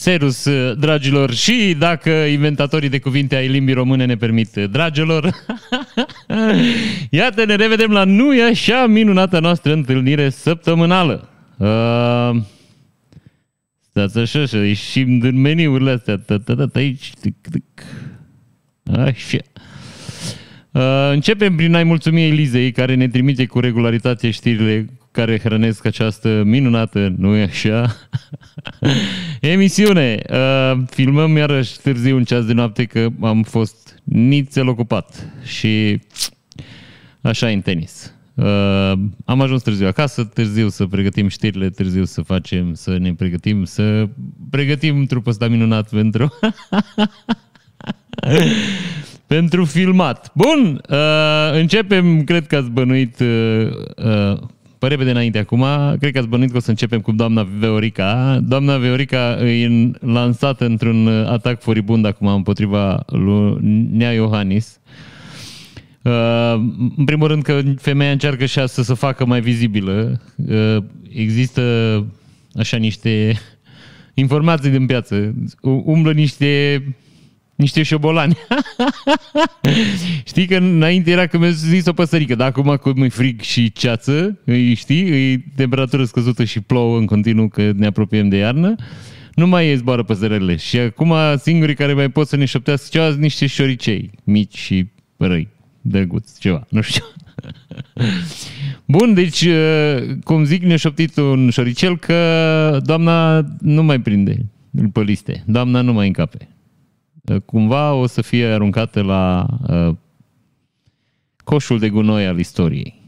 Serus, dragilor, și dacă inventatorii de cuvinte ai limbii române ne permit, dragilor, iată, ne revedem la nu e așa minunata noastră întâlnire săptămânală. Uh, stați așa, așa, ieșim din meniurile astea, aici, așa. Uh, începem prin a-i mulțumi Elizei, care ne trimite cu regularitate știrile care hrănesc această minunată, nu e așa? Emisiune. Uh, filmăm iarăși târziu un ceas de noapte că am fost nițel ocupat și așa în tenis. Uh, am ajuns târziu acasă, târziu să pregătim știrile, târziu să facem, să ne pregătim, să pregătim trupul ăsta minunat pentru... pentru filmat. Bun, uh, începem, cred că ați bănuit uh, uh, pe repede înainte acum, cred că ați bănuit că o să începem cu doamna Veorica. Doamna Veorica e lansată într-un atac furibund acum împotriva lui Nea Iohannis. Uh, în primul rând că femeia încearcă și să se facă mai vizibilă. Uh, există așa niște informații din piață. Umblă niște niște șobolani. știi că înainte era că mi-a zis o păsărică, dar acum cum e frig și ceață, îi, știi, e temperatură scăzută și plouă în continuu că ne apropiem de iarnă, nu mai e zboară păsărele. Și acum singurii care mai pot să ne șoptească ceva sunt niște șoricei mici și răi, drăguți, ceva, nu știu. Bun, deci, uh, cum zic, ne-a șoptit un șoricel că doamna nu mai prinde pe liste. Doamna nu mai încape. Uh, cumva o să fie aruncată la uh, coșul de gunoi al istoriei.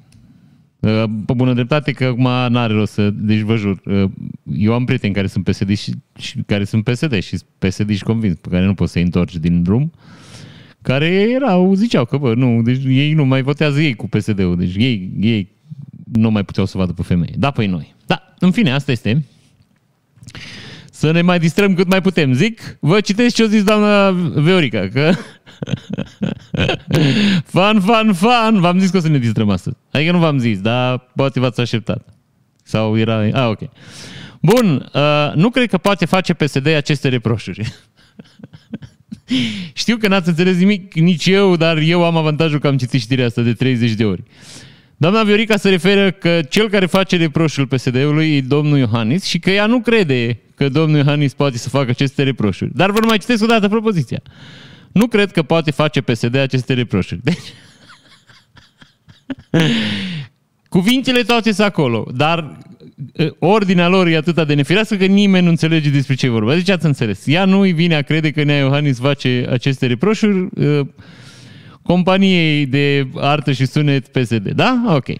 Uh, pe bună dreptate că acum n-are rost să... Deci vă jur, uh, eu am prieteni care sunt PSD și, și care sunt PSD și PSD și convins, pe care nu poți să-i întorci din drum, care erau, ziceau că, bă, nu, deci ei nu mai votează ei cu PSD-ul, deci ei, ei nu mai puteau să vadă pe femei. Da, păi noi. Da, în fine, asta este. Să ne mai distrăm cât mai putem. Zic, vă citesc ce-o zis doamna Veorica, că... fan, fan, fan! V-am zis că o să ne distrăm astăzi. Adică nu v-am zis, dar poate v-ați așteptat. Sau era... Ah, ok. Bun, uh, nu cred că poate face PSD aceste reproșuri. Știu că n-ați înțeles nimic, nici eu, dar eu am avantajul că am citit știrea asta de 30 de ori. Doamna Viorica se referă că cel care face reproșul PSD-ului e domnul Iohannis și că ea nu crede că domnul Iohannis poate să facă aceste reproșuri. Dar vă mai citesc o dată propoziția. Nu cred că poate face PSD aceste reproșuri. Deci... Cuvintele toate sunt acolo, dar ordinea lor e atât de nefirească că nimeni nu înțelege despre ce e vorba. Deci ați înțeles. Ea nu îi vine a crede că Nea Iohannis face aceste reproșuri companiei de artă și sunet PSD. Da? Ok. Uh,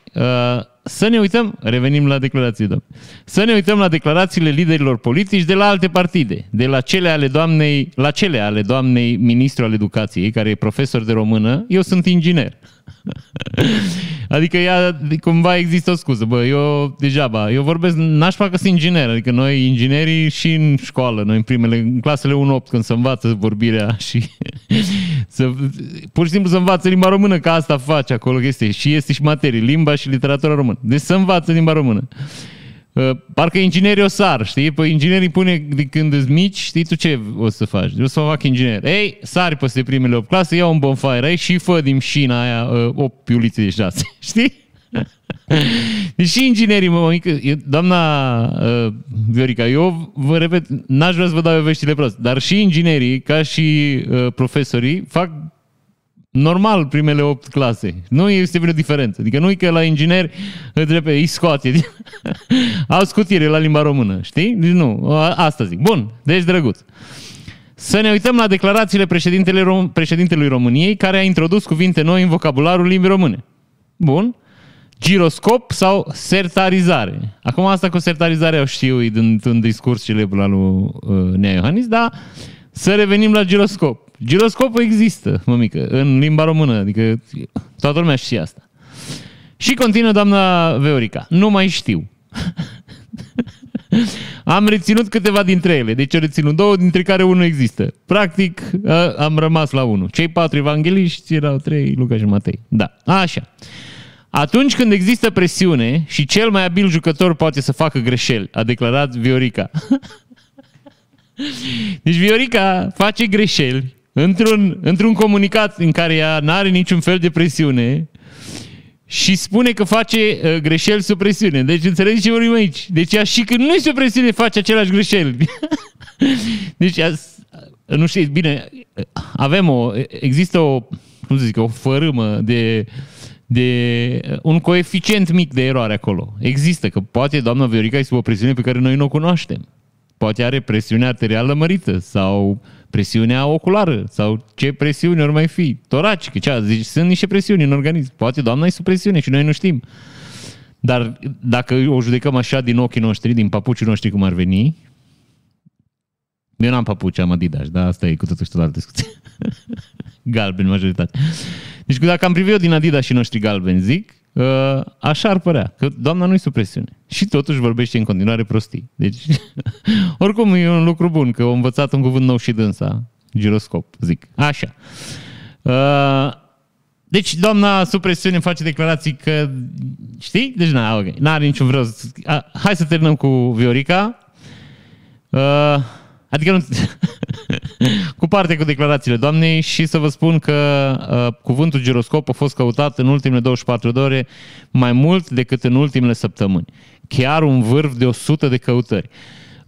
să ne uităm, revenim la declarații, domn. Să ne uităm la declarațiile liderilor politici de la alte partide, de la cele ale doamnei, la cele ale doamnei ministru al educației, care e profesor de română, eu sunt inginer. adică ea, cumva există o scuză, bă, eu degeaba, eu vorbesc, n-aș facă sunt inginer, adică noi inginerii și în școală, noi în primele, în clasele 1-8 când se învață vorbirea și să, pur și simplu să învață limba română, că asta face acolo, este și este și materie, limba și literatura română. Deci să învață limba română. Uh, parcă inginerii o sar, știi? Păi inginerii pune de când îți mici, știi tu ce o să faci? O să fac inginer. Ei, sari peste primele 8 clase, ia un bonfire aici și fă din șina aia uh, 8 piulițe de 6, știi? Deci și inginerii, mă, mică, doamna uh, Viorica, eu vă repet, n-aș vrea să vă dau eu veștile prost, dar și inginerii, ca și uh, profesorii, fac normal primele 8 clase. Nu este vreo diferență. Adică nu e că la inginer îți repede, îi scoate. Au scutire la limba română, știi? Deci nu, asta zic. Bun, deci drăguț. Să ne uităm la declarațiile președintele președintelui României care a introdus cuvinte noi în vocabularul limbii române. Bun. Giroscop sau sertarizare. Acum asta cu sertarizarea o știu din un discurs celebru al lui uh, Nea Iohannis, dar să revenim la giroscop. Giroscopul există, mămică, în limba română, adică toată lumea știe asta. Și continuă doamna Veorica. Nu mai știu. am reținut câteva dintre ele, deci am reținut două, dintre care unul există. Practic, am rămas la unul. Cei patru evangeliști erau trei, Luca și Matei. Da, așa. Atunci când există presiune și cel mai abil jucător poate să facă greșeli, a declarat Viorica. Deci Viorica face greșeli într-un, într-un comunicat în care ea nu are niciun fel de presiune și spune că face uh, greșeli sub presiune. Deci înțelegi ce vorbim aici? Deci ea și când nu e sub presiune face aceleași greșeli. deci ea, nu știu, bine, avem o, există o, cum să zic, o fărâmă de, de un coeficient mic de eroare acolo. Există, că poate doamna Viorica este o presiune pe care noi nu o cunoaștem. Poate are presiune arterială mărită sau presiunea oculară sau ce presiune ori mai fi. Toracică, cea, deci sunt niște presiuni în organism. Poate doamna e sub presiune și noi nu știm. Dar dacă o judecăm așa din ochii noștri, din papucii noștri cum ar veni, eu n-am papuci, am Adidas, dar asta e cu totul și tot altă discuție. Galben, majoritate. Deci dacă am privit eu din Adidas și noștri galbeni, zic, uh, așa ar părea, că doamna nu-i sub presiune. Și totuși vorbește în continuare prostii. Deci, oricum e un lucru bun, că au învățat un cuvânt nou și dânsa. Giroscop, zic. Așa. Uh, deci, doamna sub presiune face declarații că, știi? Deci, n ok, n-are niciun vreau. Hai să terminăm cu Viorica. Uh, Adică nu... cu parte cu declarațiile doamnei și să vă spun că uh, cuvântul giroscop a fost căutat în ultimele 24 de ore mai mult decât în ultimele săptămâni. Chiar un vârf de 100 de căutări.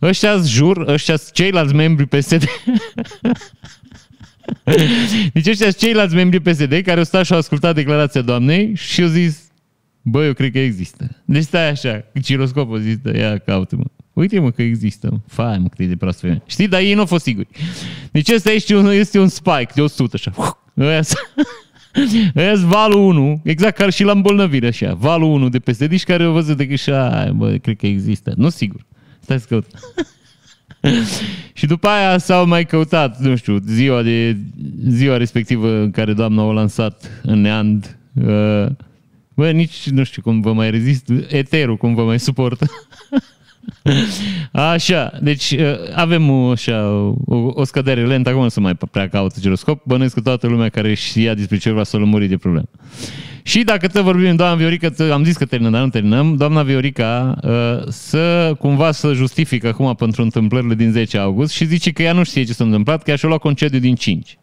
Ăștia jur, ăștia ceilalți membri PSD. deci ăștia ceilalți membri PSD care au stat și au ascultat declarația doamnei și au zis Bă, eu cred că există. Deci stai așa, giroscopul există, ia caută-mă. Uite mă că există. Fai mă cât e de proastă femeie. Știi? Dar ei nu au fost siguri. Deci ăsta este un, este un spike de 100 așa. Ăia Ăia valul 1, exact ca și la îmbolnăvire așa. Valul 1 de peste dici care au văzut de că și bă, cred că există. Nu sigur. Stai să căut. și după aia s-au mai căutat, nu știu, ziua, de, ziua respectivă în care doamna o lansat în neand. Uh, bă, nici nu știu cum vă mai rezist, eterul cum vă mai suportă. Așa, deci uh, avem o, așa, o, o scădere lentă, acum nu să mai prea caută giroscop, bănuiesc că toată lumea care știa despre ce vrea să lămuri de problemă. Și dacă tot vorbim, doamna Viorica, am zis că terminăm, dar nu terminăm, doamna Viorica uh, să cumva să justifică acum pentru întâmplările din 10 august și zice că ea nu știe ce s-a întâmplat, că ea și-a luat concediu din 5.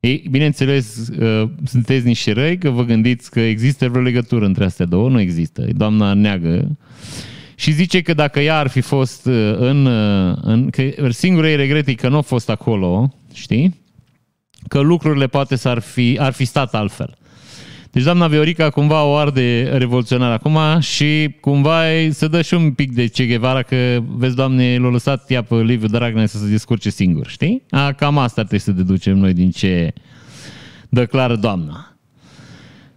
Ei, bineînțeles, uh, sunteți niște răi, că vă gândiți că există vreo legătură între astea două, nu există. Doamna neagă și zice că dacă ea ar fi fost uh, în... Uh, în că singurul ei regret e că nu a fost acolo, știi? Că lucrurile poate s-ar fi, ar fi stat altfel. Deci doamna Viorica cumva o arde revoluționar acum și cumva să dă și un pic de Ce Guevara că, vezi, doamne, l-a lăsat ea pe Liviu Dragnea să se descurce singur, știi? A, cam asta trebuie să deducem noi din ce declară doamna.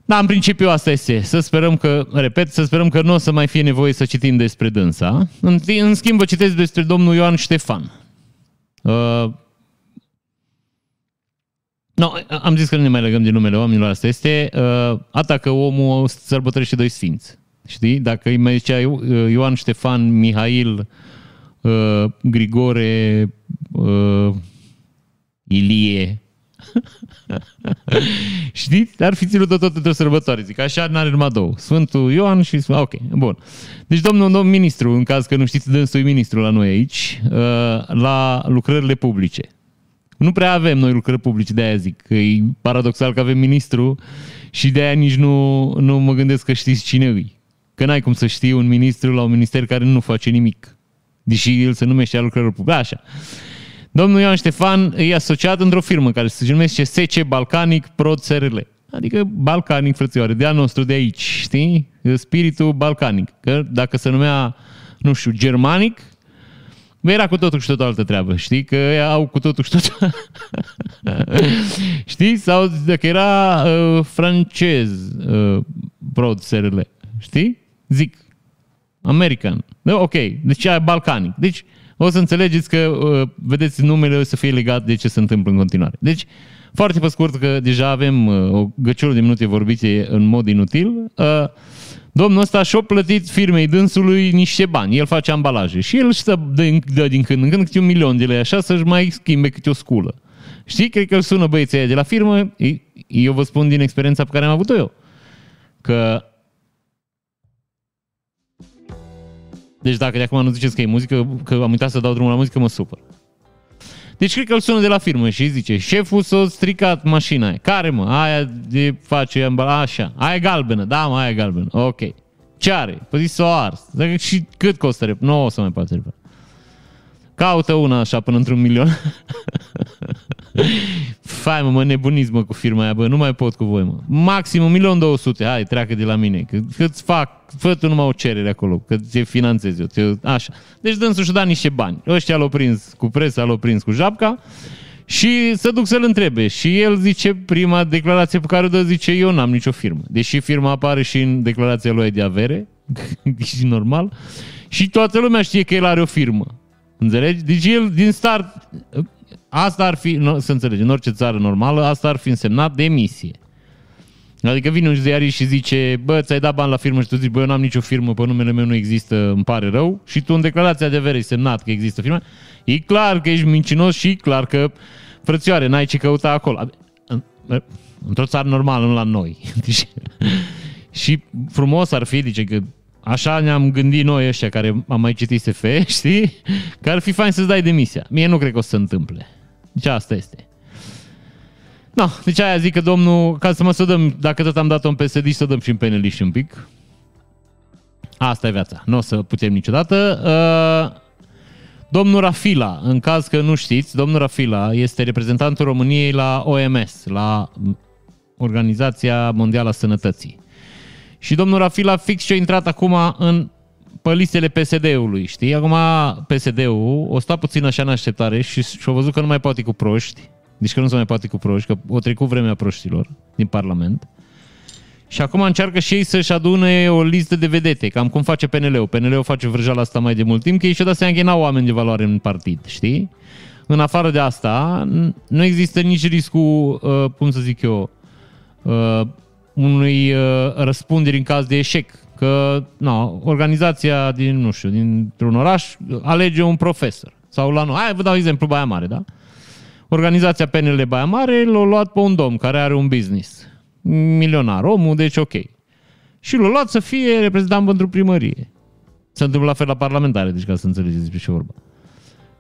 Da, în principiu asta este. Să sperăm că, repet, să sperăm că nu o să mai fie nevoie să citim despre dânsa. În, în schimb, vă citesc despre domnul Ioan Ștefan. Uh, No, am zis că nu ne mai legăm de numele oamenilor, asta este. Uh, atacă omul sărbătorește doi sfinți. Știi? Dacă îi mai zicea Ioan Ștefan, Mihail, uh, Grigore, uh, Ilie, Știi? Ar fi ținut tot într-o sărbătoare. Zic, așa n-are numai două. Sfântul Ioan și... Ok, bun. Deci domnul, domnul ministru, în caz că nu știți, dânsul ministru la noi aici, uh, la lucrările publice. Nu prea avem noi lucrări publice, de aia zic că e paradoxal că avem ministru și de aia nici nu, nu mă gândesc că știți cine îi. Că n-ai cum să știi un ministru la un minister care nu face nimic. Deși el se numește lucrări publice. Așa. Domnul Ioan Ștefan e asociat într-o firmă care se numește SC Balcanic Pro SRL. Adică balcanic, frățioare, de a nostru de aici, știi? Spiritul balcanic. Că dacă se numea, nu știu, germanic, era cu totul și totul altă treabă, știi? Că au cu totul și totul... știi? Sau dacă era uh, francez, uh, Prod SRL, știi? Zic, American. Ok, deci e balcanic. Deci, o să înțelegeți că, uh, vedeți, numele o să fie legat de ce se întâmplă în continuare. Deci, foarte pe scurt, că deja avem uh, o găciură de minute vorbite în mod inutil, uh, domnul ăsta și-a plătit firmei dânsului niște bani. El face ambalaje și el să dă, dă din când în când câte un milion de lei așa să-și mai schimbe câte o sculă. Știi? Cred că îl sună băieții de la firmă. Eu vă spun din experiența pe care am avut-o eu. Că Deci dacă de acum nu ziceți că e muzică, că am uitat să dau drumul la muzică, mă supăr. Deci cred că îl sună de la firmă și zice, șeful s-a stricat mașina aia. Care mă? Aia de face, așa, aia e galbenă, da mă, aia e galbenă, ok. Ce are? Păi s-o ars. Și cât costă? Nu o să mai poate repara. Caută una așa până într-un milion. Fai mă, mă nebuniți mă cu firma aia, bă, nu mai pot cu voi mă. Maxim 1.200.000, hai, treacă de la mine. Că, că-ți fac, fă tu numai o cerere acolo, că ți finanțez eu. Te, așa. Deci dânsul și-a dat niște bani. Ăștia l-au prins cu presa, l-au prins cu japca și să duc să-l întrebe. Și el zice, prima declarație pe care o dă, zice, eu n-am nicio firmă. Deși firma apare și în declarația lui de avere, și normal, și toată lumea știe că el are o firmă. Înțelegi? Deci el din start, asta ar fi, să înțelegi, în orice țară normală, asta ar fi însemnat demisie. Adică vine un ziarist și zice, bă, ți-ai dat bani la firmă și tu zici, bă, eu n-am nicio firmă, pe numele meu nu există, îmi pare rău, și tu în declarația de avere ai semnat că există firmă, e clar că ești mincinos și e clar că, frățioare, n-ai ce căuta acolo. Într-o țară normală, nu la noi. Deci, și frumos ar fi, zice, că Așa ne-am gândit noi ăștia care am mai citit SF, știi? Că ar fi fain să-ți dai demisia. Mie nu cred că o să se întâmple. Deci asta este. No, deci aia zic că domnul, ca să mă să dăm, dacă tot am dat-o în PSD, să dăm și în PNL și un pic. Asta e viața. Nu o să putem niciodată. Uh, domnul Rafila, în caz că nu știți, domnul Rafila este reprezentantul României la OMS, la Organizația Mondială a Sănătății. Și domnul Rafila fix și-a intrat acum în pe listele PSD-ului, știi? Acum PSD-ul o sta puțin așa în așteptare și și-a văzut că nu mai poate cu proști, deci că nu se mai poate cu proști, că o trecut vremea proștilor din Parlament. Și acum încearcă și ei să-și adune o listă de vedete, cam cum face PNL-ul. PNL-ul face vrăjeala asta mai de mult timp, că ei și-au dat seama că n-au oameni de valoare în partid, știi? În afară de asta, nu există nici riscul, uh, cum să zic eu, uh, unui uh, răspunderi în caz de eșec. Că na, organizația din, nu știu, dintr-un oraș alege un profesor. Sau la noi. Hai, vă dau exemplu Baia Mare, da? Organizația PNL Baia Mare l-a luat pe un domn care are un business. Milionar, omul, deci ok. Și l-a luat să fie reprezentant pentru primărie. Se întâmplă la fel la parlamentare, deci ca să înțelegeți despre ce vorba.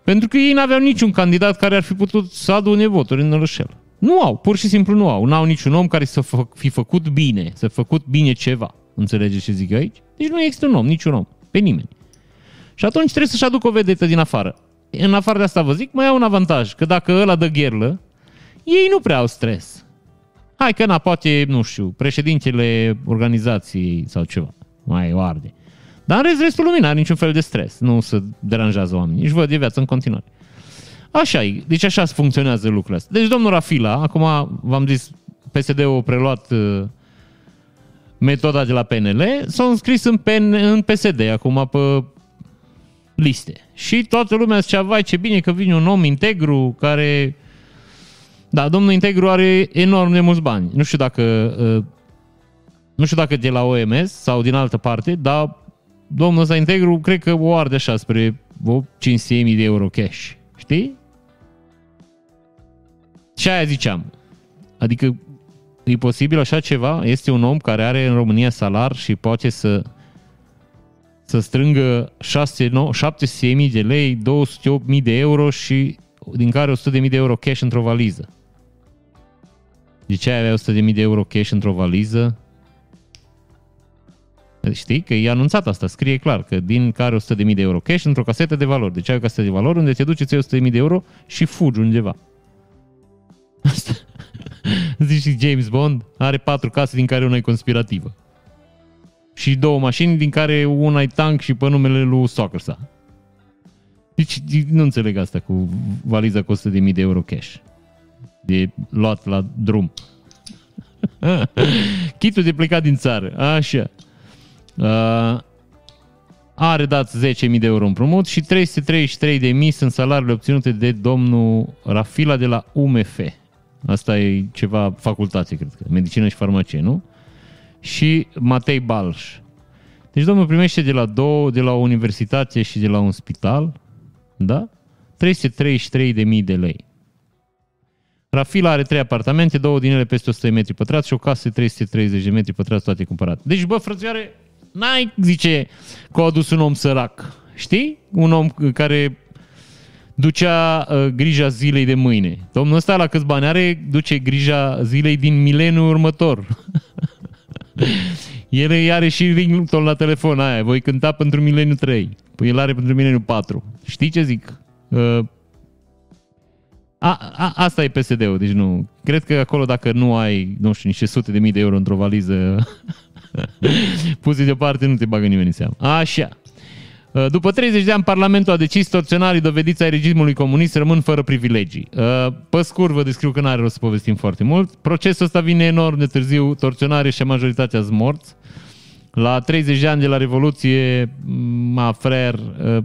Pentru că ei n-aveau niciun candidat care ar fi putut să adune voturi în Rășel. Nu au, pur și simplu nu au. N-au niciun om care să fi făcut bine, să fi făcut bine ceva. Înțelegeți ce zic eu aici? Deci nu există un om, niciun om, pe nimeni. Și atunci trebuie să-și aducă o vedetă din afară. În afară de asta vă zic, mai au un avantaj, că dacă ăla dă gherlă, ei nu prea au stres. Hai că na, poate, nu știu, președintele organizației sau ceva, mai o arde. Dar în rest, restul lumii are niciun fel de stres. Nu se deranjează oamenii. Își văd de viață în continuare. Așa e. Deci așa funcționează lucrurile astea. Deci domnul Rafila, acum v-am zis, PSD-ul a preluat uh, metoda de la PNL, s-au înscris în, PN, în PSD, acum pe liste. Și toată lumea zicea, vai ce bine că vine un om integru care... Da, domnul Integru are enorm de mulți bani. Nu știu dacă uh, nu știu dacă de la OMS sau din altă parte, dar domnul ăsta Integru cred că o arde așa spre 500.000 de euro cash. Știi? Și aia ziceam. Adică e posibil așa ceva? Este un om care are în România salar și poate să să strângă 700.000 de lei, 208.000 de euro și din care 100.000 de euro cash într-o valiză. De ce ai avea 100.000 de euro cash într-o valiză? Știi că e anunțat asta, scrie clar că din care 100.000 de euro cash într-o casetă de valori. Deci ai o casetă de valori unde te duci, 100.000 de euro și fugi undeva. Asta. Zici și James Bond are patru case din care una e conspirativă. Și două mașini din care una e tank și pe numele lui Soccersa. Deci nu înțeleg asta cu valiza cu 100.000 de euro cash. De luat la drum. Chitul de plecat din țară. Așa. Uh, are dat 10.000 de euro împrumut și 333.000 sunt salariile obținute de domnul Rafila de la UMF. Asta e ceva facultate, cred că. Medicină și farmacie, nu? Și Matei Balș. Deci domnul primește de la două, de la o universitate și de la un spital, da? 333.000 de lei. Rafila are trei apartamente, două din ele peste 100 metri pătrați și o casă de 330 de metri pătrați, toate cumpărate. Deci, bă, frățioare, N-ai, zice, că a adus un om sărac. Știi? Un om care ducea uh, grija zilei de mâine. Domnul ăsta la câți bani are, duce grija zilei din mileniul următor. el are și ringtone la telefon aia, voi cânta pentru mileniul 3. Păi el are pentru mileniul 4. Știi ce zic? Uh, a, a, asta e PSD-ul, deci nu. Cred că acolo dacă nu ai, nu știu, niște sute de mii de euro într-o valiză puse deoparte, nu te bagă nimeni în seamă. Așa. Uh, după 30 de ani, Parlamentul a decis torționarii dovediți ai regimului comunist rămân fără privilegii. Uh, pe scurt, vă descriu că n-are rost să povestim foarte mult. Procesul ăsta vine enorm de târziu, torționarii și majoritatea sunt morți. La 30 de ani de la Revoluție, ma frer, uh,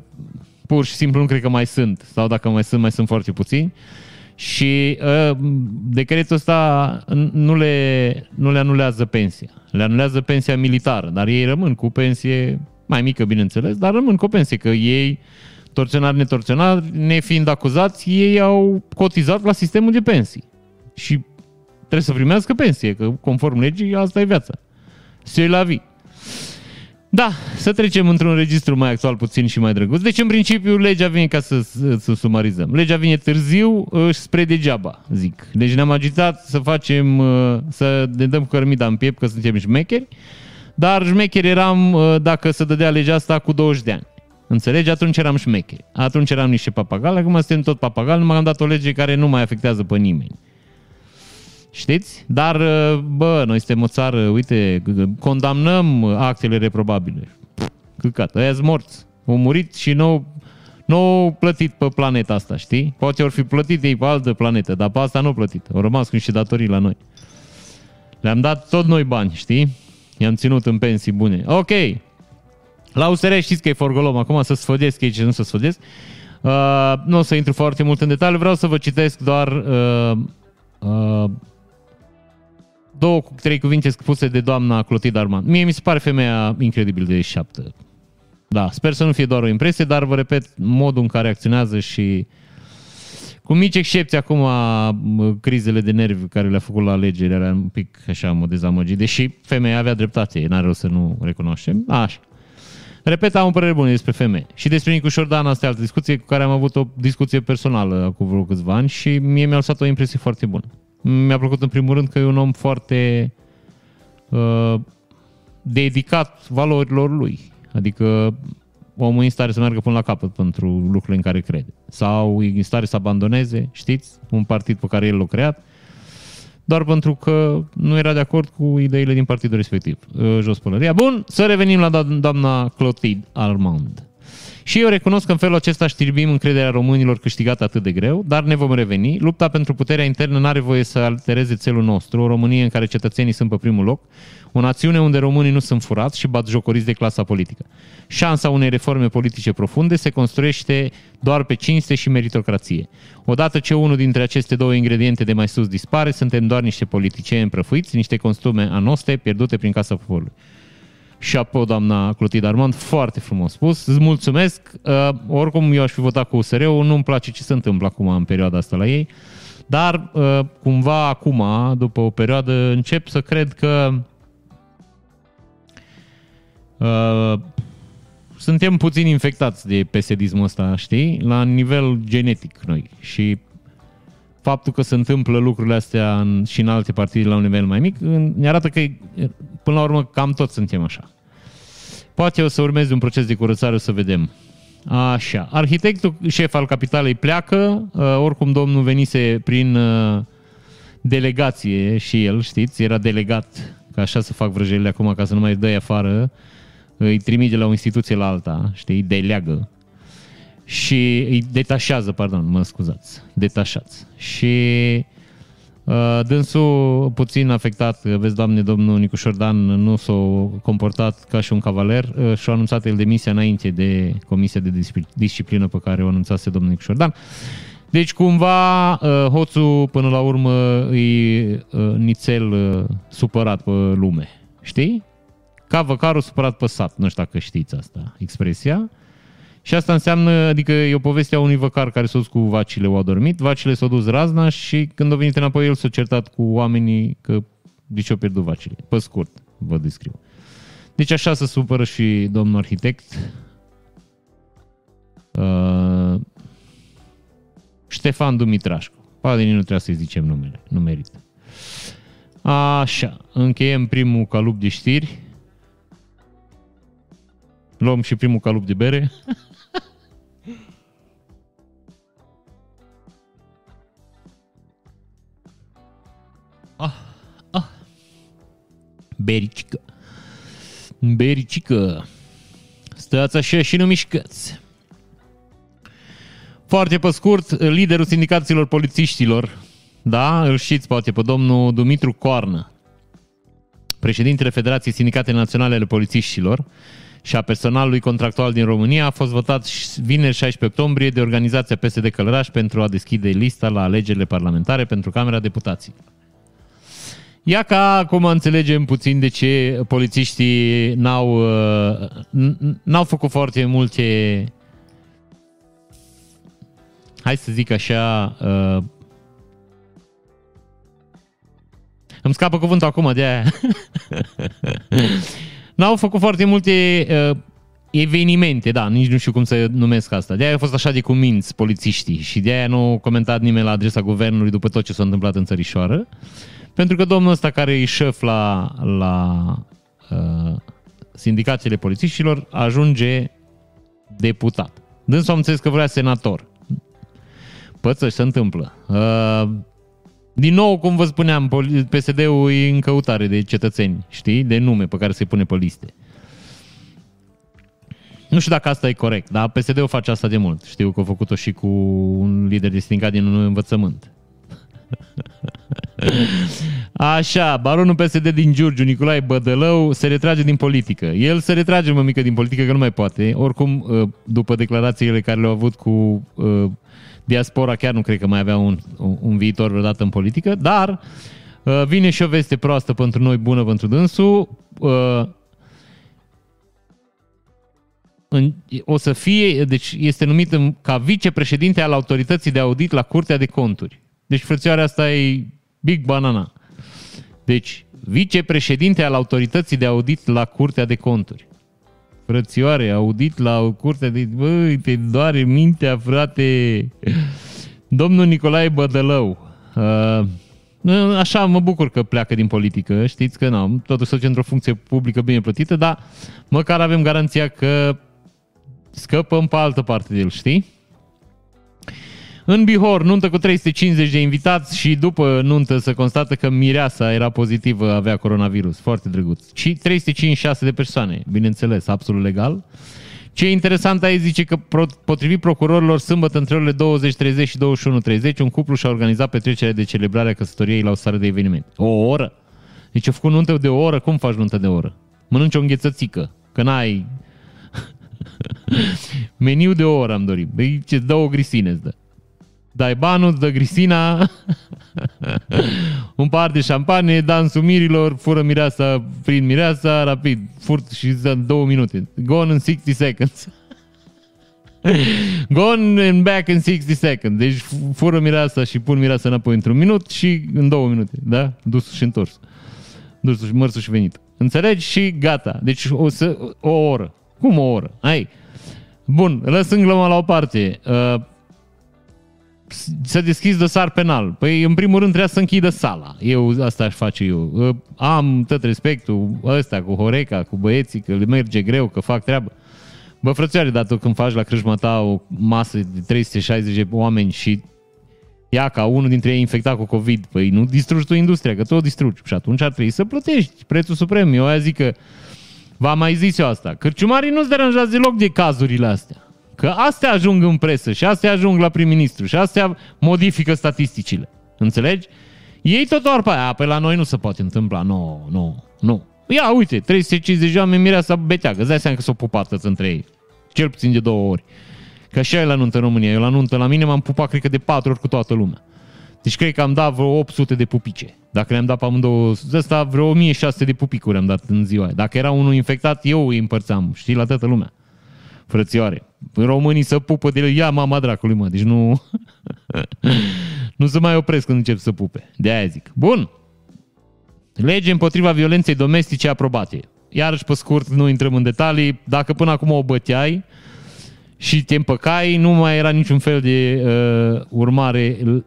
pur și simplu nu cred că mai sunt, sau dacă mai sunt, mai sunt foarte puțini. Și uh, decretul ăsta nu le, nu le anulează pensia. Le anulează pensia militară, dar ei rămân cu pensie mai mică, bineînțeles, dar rămân cu o pensie, că ei, torționari, netorționari, nefiind acuzați, ei au cotizat la sistemul de pensii. Și trebuie să primească pensie, că conform legii, asta e viața. Se la vie. Da, să trecem într-un registru mai actual puțin și mai drăguț. Deci, în principiu, legea vine ca să, să, să sumarizăm. Legea vine târziu spre degeaba, zic. Deci ne-am agitat să facem, uh, să ne dăm cărmida în piept că suntem șmecheri, dar șmecheri eram uh, dacă se dădea legea asta cu 20 de ani. Înțelegi? Atunci eram șmecheri. Atunci eram niște papagali, acum suntem tot papagali, numai am dat o lege care nu mai afectează pe nimeni. Știți? Dar, uh, bă, noi suntem o țară, uite, condamnăm actele reprobabile. Căcat, ăia morți. Au murit și nu nu plătit pe planeta asta, știi? Poate ori fi plătit ei pe altă planetă, dar pe asta nu plătit. Au rămas cu niște datorii la noi. Le-am dat tot noi bani, știi? I-am ținut în pensii bune. Ok. La USR știți că e forgolom. Acum să sfădesc aici, nu să sfădesc. Uh, nu o să intru foarte mult în detaliu. Vreau să vă citesc doar uh, uh, două, trei cuvinte spuse de doamna Clotilde Armand. Mie mi se pare femeia incredibil de șaptă. Da, sper să nu fie doar o impresie, dar vă repet, modul în care acționează și cu mici excepții acum crizele de nervi care le-a făcut la alegeri, era un pic așa mă dezamăgit, deși femeia avea dreptate, n-are rost să nu recunoaștem. Așa. Repet, am o părere bună despre femeie. Și despre Nicu Șordan, asta e altă discuție cu care am avut o discuție personală acum vreo câțiva ani și mie mi-a lăsat o impresie foarte bună. Mi-a plăcut în primul rând că e un om foarte uh, dedicat valorilor lui. Adică omul e în stare să meargă până la capăt pentru lucrurile în care crede. Sau e în stare să abandoneze, știți, un partid pe care el l-a creat, doar pentru că nu era de acord cu ideile din partidul respectiv. Uh, jos pălăria. Bun, să revenim la doamna Clotilde Armand. Și eu recunosc că în felul acesta știrbim încrederea românilor câștigată atât de greu, dar ne vom reveni. Lupta pentru puterea internă nu are voie să altereze țelul nostru, o Românie în care cetățenii sunt pe primul loc, o națiune unde românii nu sunt furați și bat jocoriți de clasa politică. Șansa unei reforme politice profunde se construiește doar pe cinste și meritocrație. Odată ce unul dintre aceste două ingrediente de mai sus dispare, suntem doar niște politicieni împrăfuiți, niște costume anoste pierdute prin casa poporului. Șapo, doamna Clotilde Armand, foarte frumos spus. Îți mulțumesc. Uh, oricum, eu aș fi votat cu USR-ul, nu-mi place ce se întâmplă acum în perioada asta la ei, dar uh, cumva acum, după o perioadă, încep să cred că uh, suntem puțin infectați de pesedismul ăsta, știi? La nivel genetic noi. Și faptul că se întâmplă lucrurile astea în, și în alte partide la un nivel mai mic, ne arată că, până la urmă, cam toți suntem așa. Poate o să urmeze un proces de curățare, o să vedem. Așa. Arhitectul șef al capitalei pleacă, uh, oricum domnul venise prin uh, delegație și el, știți, era delegat, că așa să fac vrăjelile acum ca să nu mai dă afară, îi trimite la o instituție la alta, știi, deleagă și îi detașează, pardon, mă scuzați, detașați. Și uh, dânsul puțin afectat, vezi, doamne, domnul Nicu Șordan nu s-a comportat ca și un cavaler uh, și a anunțat el demisia înainte de comisia de disciplină pe care o anunțase domnul Nicu Șordan. Deci, cumva, uh, hoțul, până la urmă, e uh, nițel uh, supărat pe lume. Știi? Ca văcarul supărat pe sat. Nu știu dacă știți asta, expresia. Și asta înseamnă, adică e o poveste a unui văcar care s-a dus cu vacile, au adormit, vacile s-au dus razna și când a venit înapoi el s-a certat cu oamenii că de ce au pierdut vacile. Pe scurt, vă descriu. Deci așa se supără și domnul arhitect. Uh, Ștefan Dumitrașcu. Poate nu trebuie să-i zicem numele, nu merită. Așa, încheiem primul calup de știri. Luăm și primul calup de bere. ah, ah. Bericică. Bericică. Stați așa și nu mișcați. Foarte pe scurt, liderul sindicaților polițiștilor, da, îl știți poate pe domnul Dumitru Coarnă, președintele Federației Sindicate Naționale ale Polițiștilor și a personalului contractual din România, a fost votat vineri 16 octombrie de organizația PSD Călăraș pentru a deschide lista la alegerile parlamentare pentru Camera Deputații. Ia ca acum înțelegem puțin de ce polițiștii n-au, uh, n-au făcut foarte multe hai să zic așa, uh, îmi scapă cuvântul acum de aia. N-au făcut foarte multe uh, evenimente, da, nici nu știu cum să numesc asta. De aia a fost așa de cuminți polițiștii și de aia nu au comentat nimeni la adresa guvernului după tot ce s-a întâmplat în țărișoară. Pentru că domnul ăsta care e șef la, la uh, sindicațiile polițiștilor ajunge deputat. Dânsul am înțeles că vrea senator. Păță se întâmplă. Uh, din nou, cum vă spuneam, PSD-ul e în căutare de cetățeni, știi? De nume pe care se pune pe liste. Nu știu dacă asta e corect, dar PSD-ul face asta de mult. Știu că a făcut-o și cu un lider de sindicat din un învățământ. Așa, baronul PSD din Giurgiu, Nicolae Bădălău, se retrage din politică. El se retrage, mă mică, din politică, că nu mai poate. Oricum, uh, după declarațiile care le-au avut cu uh, diaspora chiar nu cred că mai avea un, un viitor vreodată în politică, dar uh, vine și o veste proastă pentru noi, bună pentru dânsul. Uh, în, o să fie, deci este numit în, ca vicepreședinte al autorității de audit la Curtea de Conturi. Deci frățioarea asta e big banana. Deci, vicepreședinte al autorității de audit la Curtea de Conturi. Frățioare, audit la o curte de... Băi, te doare mintea, frate. Domnul Nicolae Bădălău. Uh, așa mă bucur că pleacă din politică. Știți că nu, totuși se într-o funcție publică bine plătită, dar măcar avem garanția că scăpăm pe altă parte de el, știi? În Bihor, nuntă cu 350 de invitați și după nuntă se constată că mireasa era pozitivă, avea coronavirus. Foarte drăguț. Și 356 de persoane, bineînțeles, absolut legal. Ce e interesant aici zice că potrivit procurorilor, sâmbătă între orele 20.30 și 21.30, un cuplu și-a organizat petrecerea de celebrare a căsătoriei la o sară de eveniment. O oră? Deci a făcut nuntă de o oră? Cum faci nuntă de o oră? Mănânci o înghețățică, că n-ai... Meniu de o oră am dorit. Băi, ce dă o grisine îți dă dai banul, dă grisina, un par de șampanie, dansul mirilor, fură mireasa, prin mireasa, rapid, furt și în două minute. Gone in 60 seconds. Gone and back in 60 seconds. Deci fură mireasa și pun mireasa înapoi într-un minut și în două minute. Da? Dus și întors. Dus și mărsul și venit. Înțelegi? Și gata. Deci o, să, o oră. Cum o oră? Hai. Bun, lăsând gluma la o parte. Uh, să deschizi dosar penal. Păi, în primul rând, trebuia să închidă sala. Eu, asta aș face eu. Am tot respectul ăsta cu Horeca, cu băieții, că le merge greu, că fac treabă. Bă, frățioare, dar tu când faci la crâșma ta o masă de 360 de oameni și ia ca unul dintre ei infectat cu COVID, păi nu distrugi tu industria, că tu o distrugi. Și atunci ar trebui să plătești prețul suprem. Eu aia zic că, v-am mai zis eu asta, cărciumarii nu-ți deranjează deloc de cazurile astea. Că astea ajung în presă și astea ajung la prim-ministru și astea modifică statisticile. Înțelegi? Ei tot doar pe aia, pe la noi nu se poate întâmpla. Nu, nu, nu. Ia, uite, 350 de oameni mirea să beteagă. Îți dai seama că s-au pupat toți între ei. Cel puțin de două ori. Că așa e la nuntă în România. Eu la nuntă la mine m-am pupat, cred că de patru ori cu toată lumea. Deci cred că am dat vreo 800 de pupice. Dacă le-am dat pe amândouă, ăsta vreo 1600 de pupicuri am dat în ziua aia. Dacă era unul infectat, eu îi împărțeam, știi, la toată lumea frățioare. Românii să pupă de el, ia mama dracului, mă, deci nu... nu se mai opresc când încep să pupe. De aia zic. Bun. Lege împotriva violenței domestice aprobate. Iarăși, pe scurt, nu intrăm în detalii. Dacă până acum o băteai și te împăcai, nu mai era niciun fel de uh, urmare uh,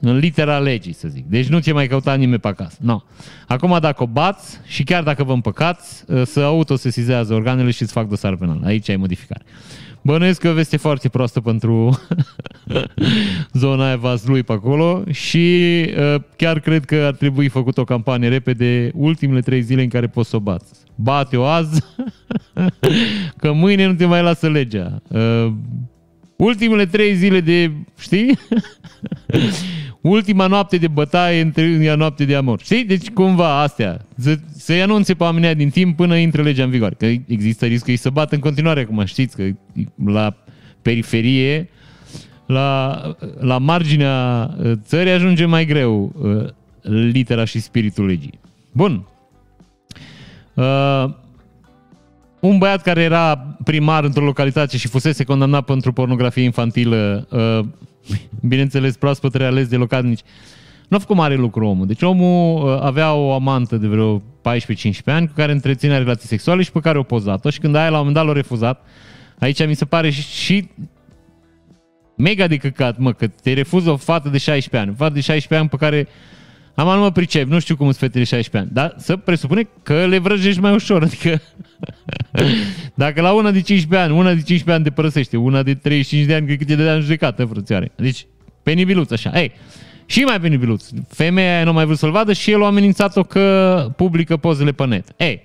în litera legii, să zic. Deci nu ți mai căuta nimeni pe acasă. No. Acum dacă o bați și chiar dacă vă împăcați, uh, să autosesizează organele și îți fac dosar penal. Aici ai modificare. Bănuiesc că veste foarte proastă pentru zona aia vaslui pe acolo și uh, chiar cred că ar trebui făcut o campanie repede ultimele trei zile în care poți să o bați. Bate-o azi, că mâine nu te mai lasă legea. Uh, ultimele trei zile de, știi? Ultima noapte de bătaie, întâlnirea noapte de amor. Știi? Deci cumva astea. Să, să-i anunțe pe oamenii din timp până intră legea în vigoare. Că există riscul ei să bată în continuare acum. Știți că la periferie, la, la marginea uh, țării ajunge mai greu uh, litera și spiritul legii. Bun. Uh, un băiat care era primar într-o localitate și fusese condamnat pentru pornografie infantilă, uh, bineînțeles proaspăt reales de localnici, nu a făcut mare lucru omul. Deci omul uh, avea o amantă de vreo 14-15 ani cu care întreținea relații sexuale și pe care o pozat-o și când aia la un moment dat l-a refuzat, aici mi se pare și, și mega de căcat, mă, că te refuză o fată de 16 ani, o fată de 16 ani pe care am nu mă pricep, nu știu cum sunt fetele 16 ani, dar să presupune că le vrăjești mai ușor, adică dacă la una de 15 ani, una de 15 ani te părăsește, una de 35 de ani, cred că te dădea în judecată, frățioare. Deci, penibiluț așa. Ei, și mai penibiluț. Femeia aia nu mai vrut să-l vadă și el a amenințat-o că publică pozele pe net. Ei,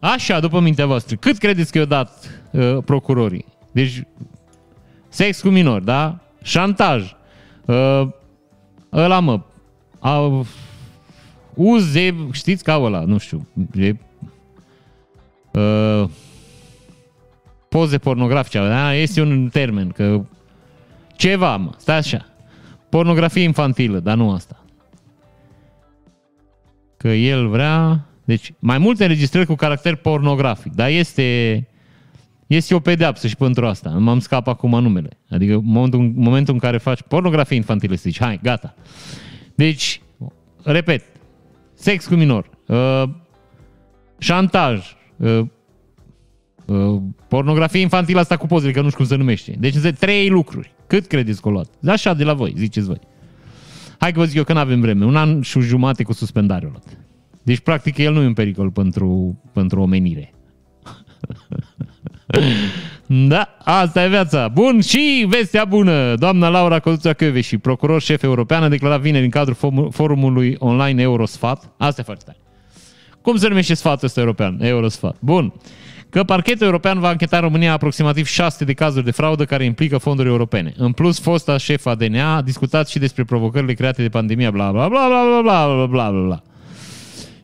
așa, după mintea voastră, cât credeți că i-au dat uh, procurorii? Deci, sex cu minor, da? Șantaj. Uh, ăla, mă, a, uze, știți ca ăla, nu știu, e, uh, poze pornografice, da? este un termen, că ceva, mă, stai așa, pornografie infantilă, dar nu asta. Că el vrea, deci mai multe înregistrări cu caracter pornografic, dar este, este o pedeapsă și pentru asta. M-am scap acum numele. Adică momentul, momentul în care faci pornografie infantilă, să zici, hai, gata. Deci, repet, sex cu minor, uh, șantaj, uh, uh, pornografie infantilă asta cu pozele, că nu știu cum se numește. Deci sunt trei lucruri. Cât credeți că o luat? Așa de la voi, ziceți voi. Hai că vă zic eu că nu avem vreme. Un an și jumate cu suspendare o luat. Deci, practic, el nu e un pericol pentru, pentru omenire. Da, asta e viața. Bun, și vestea bună. Doamna Laura Căluța și procuror șef european, a declarat vineri în cadrul forumului online Eurosfat. Asta e foarte tare. Cum se numește sfatul ăsta european? Eurosfat. Bun. Că parchetul european va încheta în România aproximativ 6 de cazuri de fraudă care implică fonduri europene. În plus, fosta șefa DNA a discutat și despre provocările create de pandemia, bla bla bla bla bla bla bla bla bla.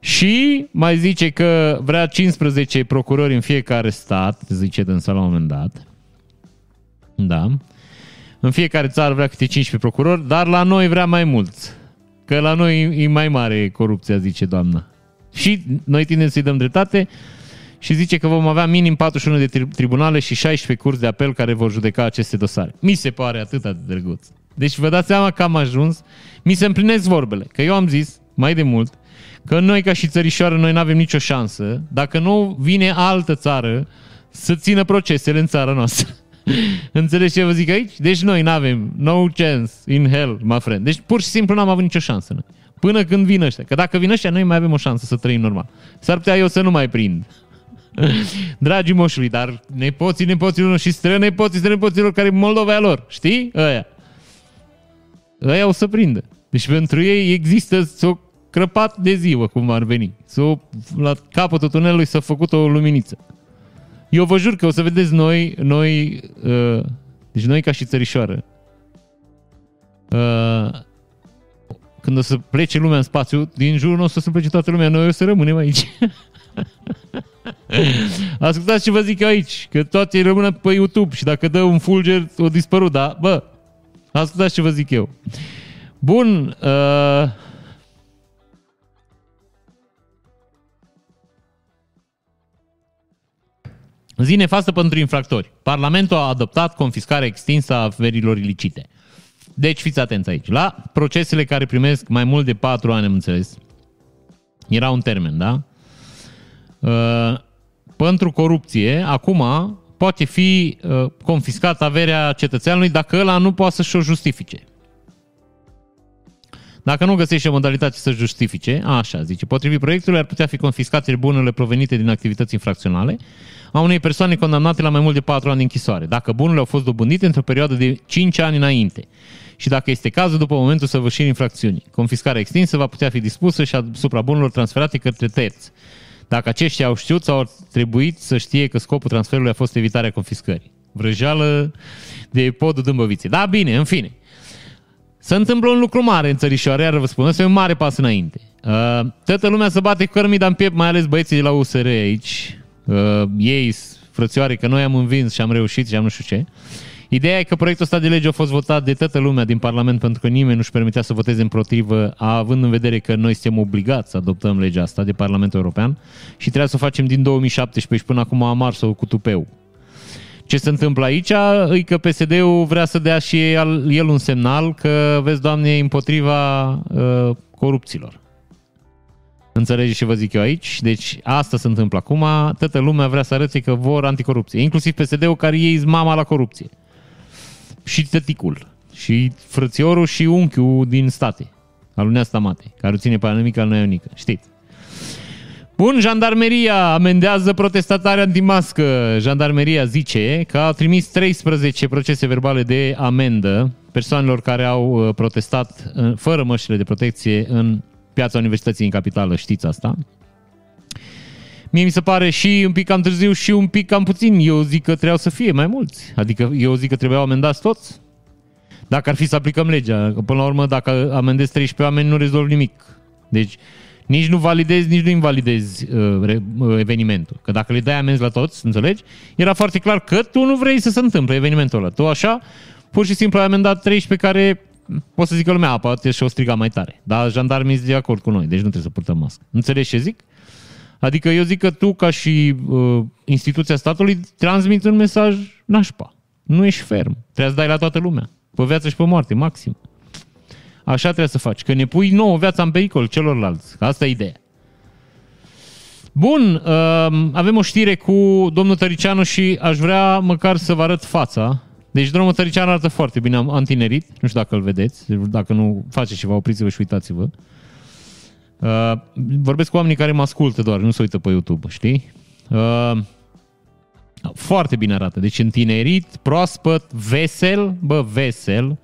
Și mai zice că vrea 15 procurori în fiecare stat, zice dânsa la un moment dat. Da. În fiecare țară vrea câte 15 procurori, dar la noi vrea mai mulți. Că la noi e mai mare corupția, zice doamna. Și noi tindem să-i dăm dreptate și zice că vom avea minim 41 de tribunale și 16 curți de apel care vor judeca aceste dosare. Mi se pare atât de drăguț. Deci vă dați seama că am ajuns, mi se împlinesc vorbele. Că eu am zis mai de mult că noi ca și țărișoară noi nu avem nicio șansă dacă nu vine altă țară să țină procesele în țara noastră. Înțelegi ce vă zic aici? Deci noi nu avem no chance in hell, my friend. Deci pur și simplu n-am avut nicio șansă noi. Până când vin ăștia. Că dacă vin ăștia, noi mai avem o șansă să trăim normal. S-ar putea eu să nu mai prind. Dragii moșului, dar nepoții nepoților și strănepoții strănepoților care Moldova lor, știi? Ăia. Ăia o să prindă. Deci pentru ei există o crăpat de ziua, cum ar veni. S-o, la capătul tunelului s-a făcut o luminiță. Eu vă jur că o să vedeți noi, noi uh, deci noi ca și țărișoară, uh, când o să plece lumea în spațiu, din jur nu o să se plece toată lumea, noi o să rămânem aici. Ascultați ce vă zic eu aici, că toate rămână pe YouTube și dacă dă un fulger, o dispărut, da? Bă, ascultați ce vă zic eu. Bun, uh, Zi nefastă pentru infractori. Parlamentul a adoptat confiscarea extinsă a averilor ilicite. Deci fiți atenți aici. La procesele care primesc mai mult de 4 ani, am înțeles, era un termen, da? Uh, pentru corupție, acum poate fi uh, confiscată averea cetățeanului dacă ăla nu poate să-și o justifice. Dacă nu găsește o modalitate să justifice, așa zice, potrivit proiectului ar putea fi confiscate bunurile provenite din activități infracționale a unei persoane condamnate la mai mult de 4 ani de închisoare, dacă bunurile au fost dobândite într-o perioadă de 5 ani înainte și dacă este cazul după momentul săvârșirii infracțiunii. Confiscarea extinsă va putea fi dispusă și asupra bunurilor transferate către terți. Dacă aceștia au știut sau au trebuit să știe că scopul transferului a fost evitarea confiscării. Vrăjeală de podul dâmbăviței. Da, bine, în fine. Se întâmplă un lucru mare în țărișoare, iar vă spun, ăsta e un mare pas înainte. Uh, toată lumea se bate cărmida în piept, mai ales băieții de la USR aici. Uh, ei, frățioare, că noi am învins și am reușit și am nu știu ce. Ideea e că proiectul ăsta de lege a fost votat de toată lumea din Parlament pentru că nimeni nu-și permitea să voteze împotrivă, având în vedere că noi suntem obligați să adoptăm legea asta de Parlamentul European și trebuia să o facem din 2017 și până acum am ars-o cu tupeu. Ce se întâmplă aici e că PSD-ul vrea să dea și el un semnal că, vezi, Doamne, împotriva uh, corupților. Înțelegeți ce vă zic eu aici? Deci asta se întâmplă acum. Toată lumea vrea să arăte că vor anticorupție. Inclusiv PSD-ul care ei mama la corupție. Și tăticul. Și frățiorul și unchiul din state. Al Stamate. Care o ține pe anamica al Ionică. Știți. Bun, jandarmeria amendează protestatari antimască. Jandarmeria zice că a trimis 13 procese verbale de amendă persoanelor care au uh, protestat uh, fără măștile de protecție în piața Universității în capitală, știți asta. Mie mi se pare și un pic cam târziu și un pic cam puțin. Eu zic că trebuiau să fie mai mulți. Adică eu zic că trebuiau amendați toți. Dacă ar fi să aplicăm legea. Că până la urmă, dacă amendezi 13 oameni, nu rezolvi nimic. Deci, nici nu validezi, nici nu invalidezi uh, uh, evenimentul. Că dacă le dai amenzi la toți, înțelegi? Era foarte clar că tu nu vrei să se întâmple evenimentul ăla. Tu așa, pur și simplu ai amendat 13 care pot să zică lumea, poate și o striga mai tare. Dar jandarmii sunt de acord cu noi, deci nu trebuie să purtăm mască. Înțelegi ce zic? Adică eu zic că tu, ca și uh, instituția statului, transmiți un mesaj nașpa. Nu ești ferm. Trebuie să dai la toată lumea. Pe viață și pe moarte, maxim. Așa trebuie să faci. Că ne pui nouă viața în pericol celorlalți. Asta e ideea. Bun, uh, avem o știre cu domnul Tăricianu și aș vrea măcar să vă arăt fața. Deci drumul Tăricianu arată foarte bine, am tinerit, nu știu dacă îl vedeți, dacă nu faceți ceva, opriți-vă și uitați-vă. Uh, vorbesc cu oamenii care mă ascultă doar, nu se uită pe YouTube, știi? Uh, foarte bine arată, deci întinerit, proaspăt, vesel, bă, vesel,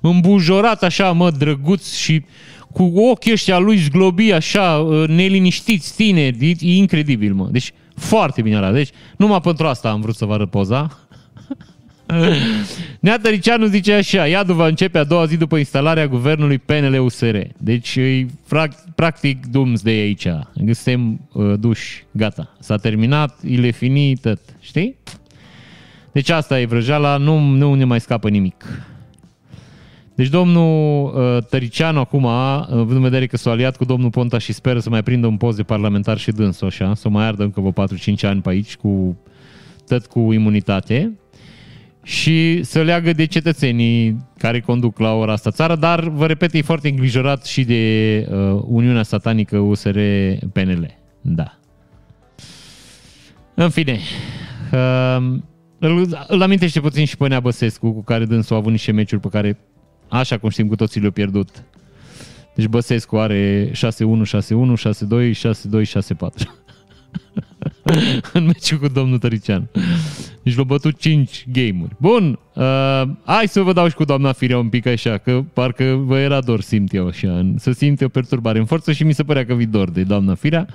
îmbujorat așa, mă, drăguț și cu ochii ăștia lui zglobi așa, uh, neliniștiți, tineri, e incredibil, mă. Deci foarte bine arată. Deci numai pentru asta am vrut să vă arăt poza. Nea Tăricianu zice așa, iadul va începe a doua zi după instalarea guvernului PNL-USR. Deci e practic de aici. Suntem uh, duși, gata. S-a terminat, il e finit, tot. Știi? Deci asta e vrăjeala, nu, nu ne mai scapă nimic. Deci domnul uh, Tăricianu acum, având în vedere că s-a aliat cu domnul Ponta și speră să mai prindă un post de parlamentar și dânsul așa, să mai ardă încă vreo 4-5 ani pe aici cu tot cu imunitate, și să leagă de cetățenii care conduc la ora asta țara, dar, vă repet, e foarte îngrijorat și de uh, Uniunea Satanică USR-PNL. Da. În fine, uh, îl, îl amintește puțin și pe Nea Băsescu, cu care dânsul a avut niște meciuri pe care, așa cum știm cu toții, le-au pierdut. Deci Băsescu are 6-1, 6-1, 6-2, 6-2, 6-4. în meciul cu domnul Tărician. Deci l-a bătut 5 game-uri. Bun, uh, hai să vă dau și cu doamna Firea un pic așa, că parcă vă era dor, simt eu așa, să simt o perturbare în forță și mi se părea că vi dor de doamna Firea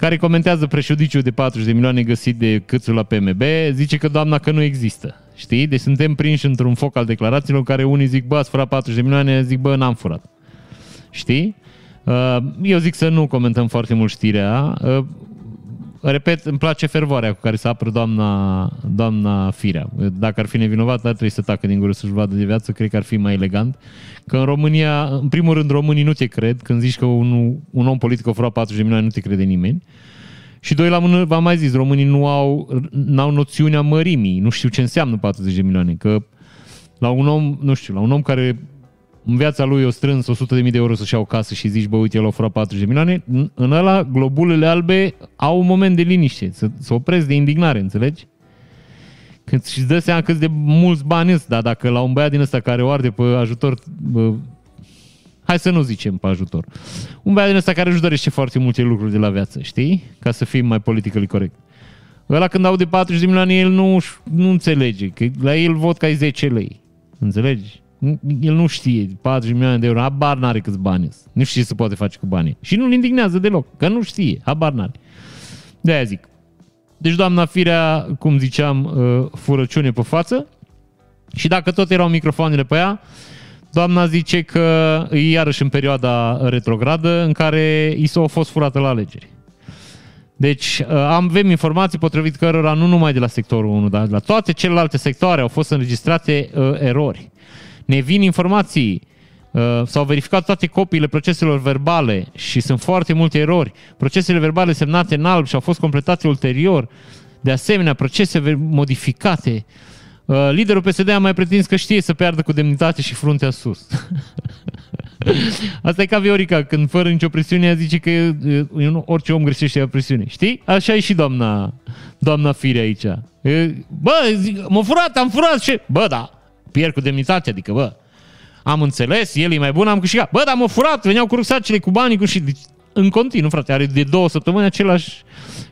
care comentează prejudiciul de 40 de milioane găsit de câțul la PMB, zice că doamna că nu există. Știi? Deci suntem prinși într-un foc al declarațiilor care unii zic, bă, ați furat 40 de milioane, zic, bă, n-am furat. Știi? Uh, eu zic să nu comentăm foarte mult știrea. Uh, repet, îmi place fervoarea cu care se apără doamna, doamna Firea. Dacă ar fi nevinovată, ar trebui să tacă din gură să-și vadă de viață, cred că ar fi mai elegant. Că în România, în primul rând, românii nu te cred. Când zici că un, un om politic a furat 40 de milioane, nu te crede nimeni. Și doi la mână, v-am mai zis, românii nu au, n-au noțiunea mărimii, nu știu ce înseamnă 40 de milioane, că la un om, nu știu, la un om care în viața lui o strâns 100.000 de euro să-și ia o casă și zici, bă, uite, el a furat 40 de milioane, în ăla globulele albe au un moment de liniște, să, să opresc de indignare, înțelegi? Când și dă seama cât de mulți bani sunt, dar dacă la un băiat din ăsta care o arde pe ajutor, bă, hai să nu zicem pe ajutor, un băiat din ăsta care își dorește foarte multe lucruri de la viață, știi? Ca să fim mai politically corect. Ăla când aude 40 de milioane, el nu, nu înțelege, că la el vot ca 10 lei. Înțelegi? El nu știe, 40 milioane de euro, habar n-are câți bani sunt. Nu știe ce se poate face cu banii. Și nu-l indignează deloc, că nu știe, habar n-are. De-aia zic. Deci doamna Firea, cum ziceam, uh, furăciune pe față. Și dacă tot erau microfoanele pe ea, doamna zice că e iarăși în perioada retrogradă în care i s-a fost furată la alegeri. Deci uh, avem informații potrivit cărora nu numai de la sectorul 1, dar de la toate celelalte sectoare au fost înregistrate uh, erori. Ne vin informații Uh, s-au verificat toate copiile proceselor verbale și sunt foarte multe erori. Procesele verbale semnate în alb și au fost completate ulterior. De asemenea, procese modificate. Uh, liderul PSD a mai pretins că știe să piardă cu demnitate și fruntea sus. Asta e ca Viorica, când fără nicio presiune ea zice că uh, orice om greșește la presiune. Știi? Așa e și doamna, doamna Fire aici. Bă, m-a furat, am furat și... Bă, da, pierd cu demnitate, adică, bă, am înțeles, el e mai bun, am câștigat. Bă, dar m-a furat, veneau cu rucsacele, cu banii, cu și... Deci, în continuu, frate, are de două săptămâni același...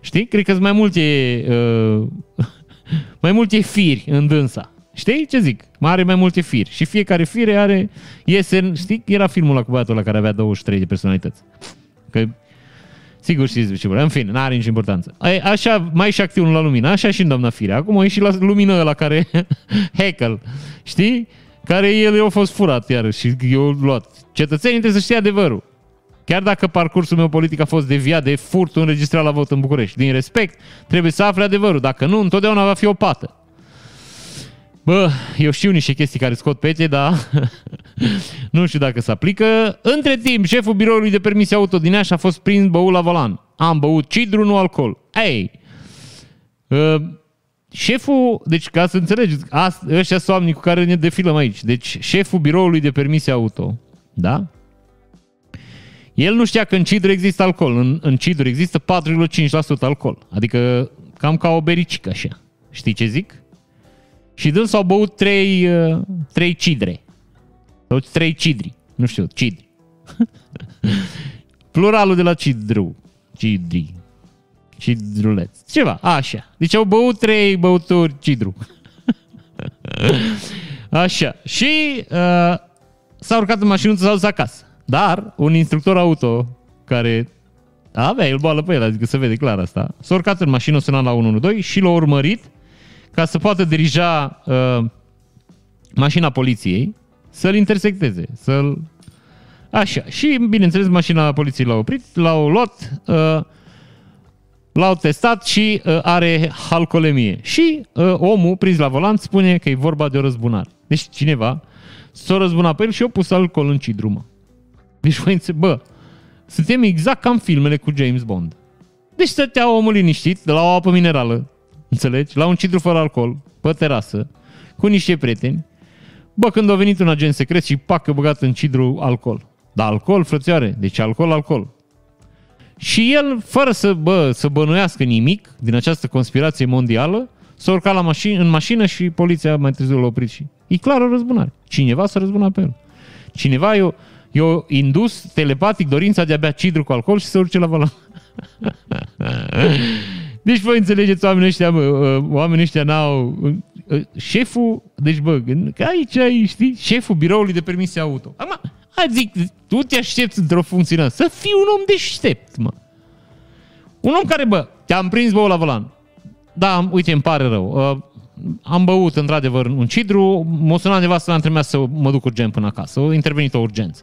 Știi? Cred că sunt mai multe... Uh, mai multe firi în dânsa. Știi ce zic? Mai are mai multe firi. Și fiecare fire are... Iese, știi? Era filmul la cu băiatul ăla care avea 23 de personalități. Că Sigur știți ce vreau. În fine, n-are nicio importanță. E, așa, mai și activ la lumină, așa și în doamna Fire. Acum o și la lumină la care... Heckle. Știi? care el i-a fost furat iar și eu luat. Cetățenii trebuie să știe adevărul. Chiar dacă parcursul meu politic a fost deviat de furtul înregistrat la vot în București. Din respect, trebuie să afle adevărul. Dacă nu, întotdeauna va fi o pată. Bă, eu știu niște chestii care scot pete, dar nu știu dacă se aplică. Între timp, șeful biroului de permise auto din Iași a fost prins băut la volan. Am băut cidru, nu alcool. Ei, uh, Șeful, deci ca să înțelegeți, ăștia sunt oamenii cu care ne defilăm aici. Deci șeful biroului de permise auto, da? El nu știa că în cidru există alcool. În, în cidru există 4,5% alcool. Adică cam ca o bericică așa. Știi ce zic? Și dâns au băut 3, 3 uh, cidre. Sau 3 cidri. Nu știu, cidri. Pluralul de la cidru. Cidri cidruleț. Ceva, așa. Deci au băut trei băuturi cidru. așa. Și uh, s-a urcat în mașină să dus acasă. Dar un instructor auto care avea el boală pe el, adică se vede clar asta, s-a urcat în mașină, sunat la 112 și l-a urmărit ca să poată dirija uh, mașina poliției să-l intersecteze, să-l... Așa. Și, bineînțeles, mașina poliției l-a oprit, l-au luat, uh, L-au testat și uh, are halcolemie. Și uh, omul prins la volant spune că e vorba de o răzbunare. Deci cineva s-a răzbunat pe el și a pus alcool în cidrumă. Deci voi înțe- bă, suntem exact ca în filmele cu James Bond. Deci stătea omul liniștit de la o apă minerală, înțelegi? La un cidru fără alcool, pe terasă, cu niște prieteni. Bă, când a venit un agent secret și pac, băgat în cidru alcool. Da, alcool, frățioare, deci alcool, alcool. Și el, fără să, bă, să bănuiască nimic din această conspirație mondială, s-a urcat la mașină, în mașină și poliția mai târziu l-a oprit și... E clar o răzbunare. Cineva s-a răzbunat pe el. Cineva i-a, i-a indus telepatic dorința de a bea cidru cu alcool și să urce la volan. deci voi înțelegeți, oamenii ăștia, bă, ă, oamenii ăștia n-au... Ă, șeful, deci bă, că aici ai, știi, șeful biroului de permise auto. Acum, Zic, tu te aștepți într-o funcție să fii un om deștept, mă. Un om care, bă, te-am prins băut la volan. Da, uite, îmi pare rău. Uh, am băut, într-adevăr, un cidru, m-a sunat nevastă, l-am trimis să mă duc urgent până acasă. A intervenit o urgență.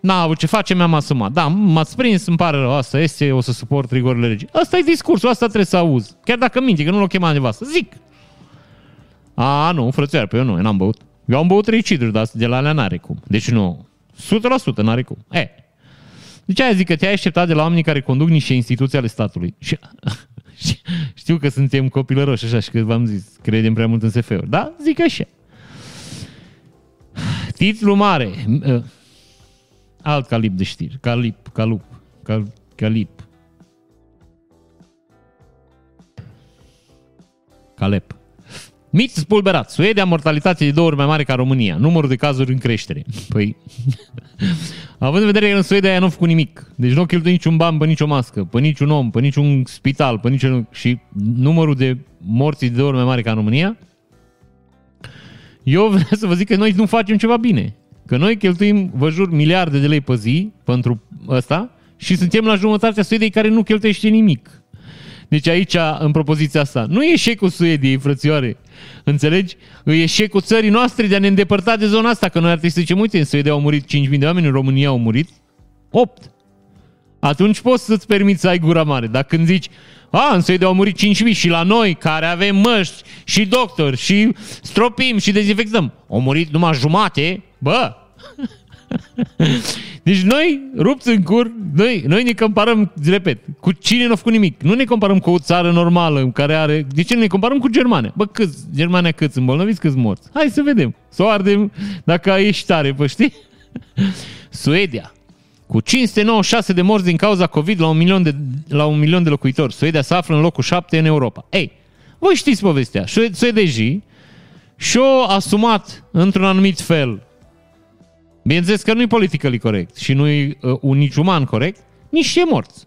N-a avut ce face, mi-am asumat. Da, m-ați prins, îmi pare rău, asta este, o să suport rigorile legii. Asta e discursul, asta trebuie să auzi. Chiar dacă minti, că nu l-o chema nevastă. Zic. A, nu, frățioare, pe eu nu, eu n-am băut. Eu am băut trei ciduri, dar de la alea n-are cum. Deci nu, 100% n-are cum. E. Deci aia zic că te-ai așteptat de la oamenii care conduc niște instituții ale statului. Și, știu că suntem copilăroși așa și că v-am zis, credem prea mult în SF-uri. Da? Zic așa. Titlu mare. Alt calip de știri. Calip, calup, cal, calip. Calep. Mit spulberat. Suedia, mortalitate de două ori mai mare ca România. Numărul de cazuri în creștere. Păi, având în vedere că în Suedia nu a făcut nimic. Deci nu a cheltuit niciun ban pe nicio mască, pe niciun om, pe niciun spital, pe niciun... și numărul de morți de două ori mai mare ca în România, eu vreau să vă zic că noi nu facem ceva bine. Că noi cheltuim, vă jur, miliarde de lei pe zi pentru ăsta și suntem la jumătatea Suediei care nu cheltuiește nimic. Deci aici, în propoziția asta, nu e eșecul Suediei, frățioare. Înțelegi? E eșecul țării noastre de a ne îndepărta de zona asta, că noi ar trebui să zicem, uite, în Suedia au murit 5.000 de oameni, în România au murit 8. Atunci poți să-ți permiți să ai gura mare. Dar când zici, a, în Suedia au murit 5.000 și la noi, care avem măști și doctori și stropim și dezinfectăm, au murit numai jumate, bă, deci noi, rupți în cur, noi, noi ne comparăm, repet, cu cine nu a făcut nimic. Nu ne comparăm cu o țară normală care are... De ce ne comparăm cu Germania? Bă, câți? Germania câți îmbolnăviți, câți morți? Hai să vedem. Să o ardem dacă ești tare, pă, știi? Suedia. Cu 596 de morți din cauza COVID la un milion de, la un milion de locuitori. Suedia se află în locul 7 în Europa. Ei, voi știți povestea. Suedejii și-au asumat într-un anumit fel Bineînțeles că nu-i politically corect și nu-i uh, un nici uman corect, nici e morți.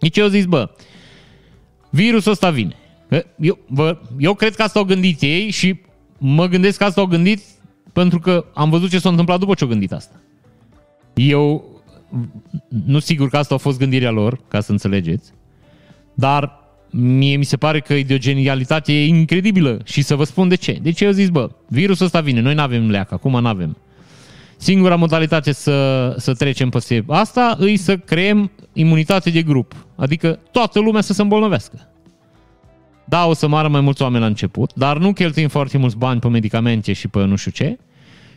Nici eu zis, bă, virusul ăsta vine. Eu, bă, eu cred că asta au gândit ei și mă gândesc că asta au gândit pentru că am văzut ce s-a întâmplat după ce au gândit asta. Eu nu sigur că asta a fost gândirea lor, ca să înțelegeți, dar mie mi se pare că e de o genialitate incredibilă și să vă spun de ce. De ce eu zis, bă, virusul ăsta vine, noi nu avem leac, acum nu avem. Singura modalitate să, să trecem pe asta îi să creăm imunitate de grup. Adică toată lumea să se îmbolnăvească. Da, o să moară mai mulți oameni la început, dar nu cheltuim foarte mulți bani pe medicamente și pe nu știu ce.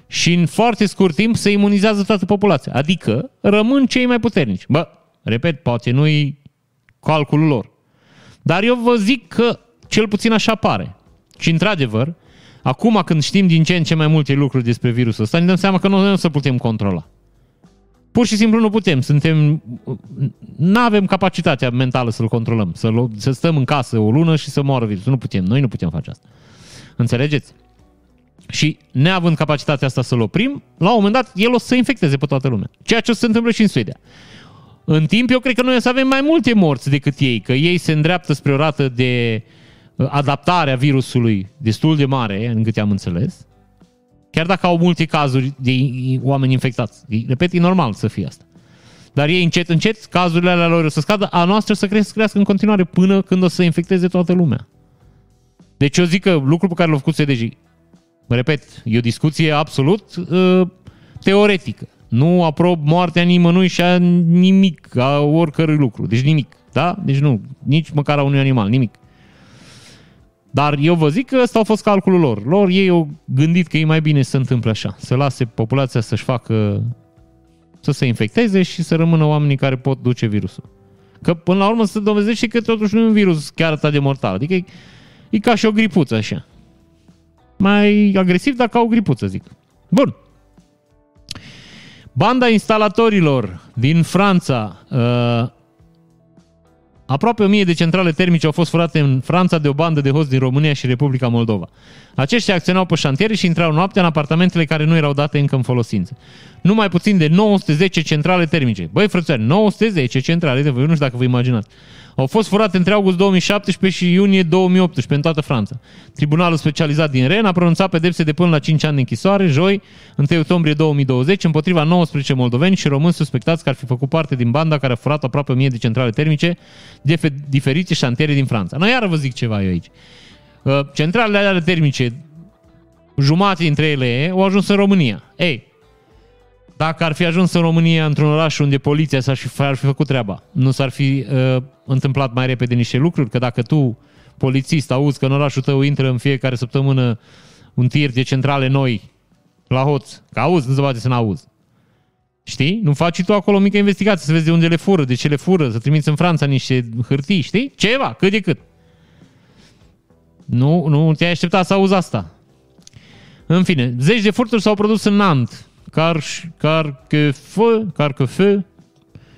Și în foarte scurt timp se imunizează toată populația. Adică rămân cei mai puternici. Bă, repet, poate nu-i calculul lor. Dar eu vă zic că cel puțin așa pare. Și într-adevăr, Acum când știm din ce în ce mai multe lucruri despre virusul ăsta, ne dăm seama că nu, nu o să putem controla. Pur și simplu nu putem. Suntem, nu avem capacitatea mentală să-l controlăm. Să, să stăm în casă o lună și să moară virusul. Nu putem. Noi nu putem face asta. Înțelegeți? Și neavând capacitatea asta să-l oprim, la un moment dat el o să infecteze pe toată lumea. Ceea ce o să se întâmple și în Suedia. În timp, eu cred că noi o să avem mai multe morți decât ei, că ei se îndreaptă spre o rată de uh, adaptarea virusului destul de mare, în câte am înțeles, chiar dacă au multe cazuri de oameni infectați. Repet, e normal să fie asta. Dar ei încet, încet, cazurile alea lor o să scadă, a noastră să crească, crească în continuare până când o să infecteze toată lumea. Deci eu zic că lucrul pe care l-au făcut SDG, repet, e o discuție absolut uh, teoretică. Nu aprob moartea nimănui și a nimic, a oricărui lucru. Deci nimic. Da? Deci nu, nici măcar a unui animal, nimic. Dar eu vă zic că ăsta a fost calculul lor. Lor ei au gândit că e mai bine să se întâmple așa. Să lase populația să-și facă, să se infecteze și să rămână oamenii care pot duce virusul. Că până la urmă se dovedește că totuși nu e un virus chiar atât de mortal. Adică e, e ca și o gripuță așa. Mai agresiv, dar ca o gripuță, zic. Bun. Banda instalatorilor din Franța uh, Aproape 1000 de centrale termice au fost furate în Franța de o bandă de hoți din România și Republica Moldova. Aceștia acționau pe șantiere și intrau noaptea în apartamentele care nu erau date încă în folosință. Nu mai puțin de 910 centrale termice. Băi, frățioare, 910 centrale, de voi, nu știu dacă vă imaginați au fost furate între august 2017 și iunie 2018 în toată Franța. Tribunalul specializat din Ren a pronunțat pedepse de până la 5 ani de închisoare, joi, 1 octombrie 2020, împotriva 19 moldoveni și români suspectați că ar fi făcut parte din banda care a furat aproape 1000 de centrale termice de diferite șantiere din Franța. Noi iară vă zic ceva eu aici. Uh, centralele alea termice, jumate dintre ele, au ajuns în România. Ei, dacă ar fi ajuns în România într-un oraș unde poliția s-ar fi, ar fi făcut treaba, nu s-ar fi uh, întâmplat mai repede niște lucruri? Că dacă tu, polițist, auzi că în orașul tău intră în fiecare săptămână un tir de centrale noi la hoț, că auzi, nu se poate să n-auzi. Știi? Nu faci tu acolo o mică investigație să vezi de unde le fură, de ce le fură, să trimiți în Franța niște hârtii, știi? Ceva, cât de cât. Nu, nu te-ai așteptat să auzi asta. În fine, zeci de furturi s-au produs în Nant, car, car que feu, car que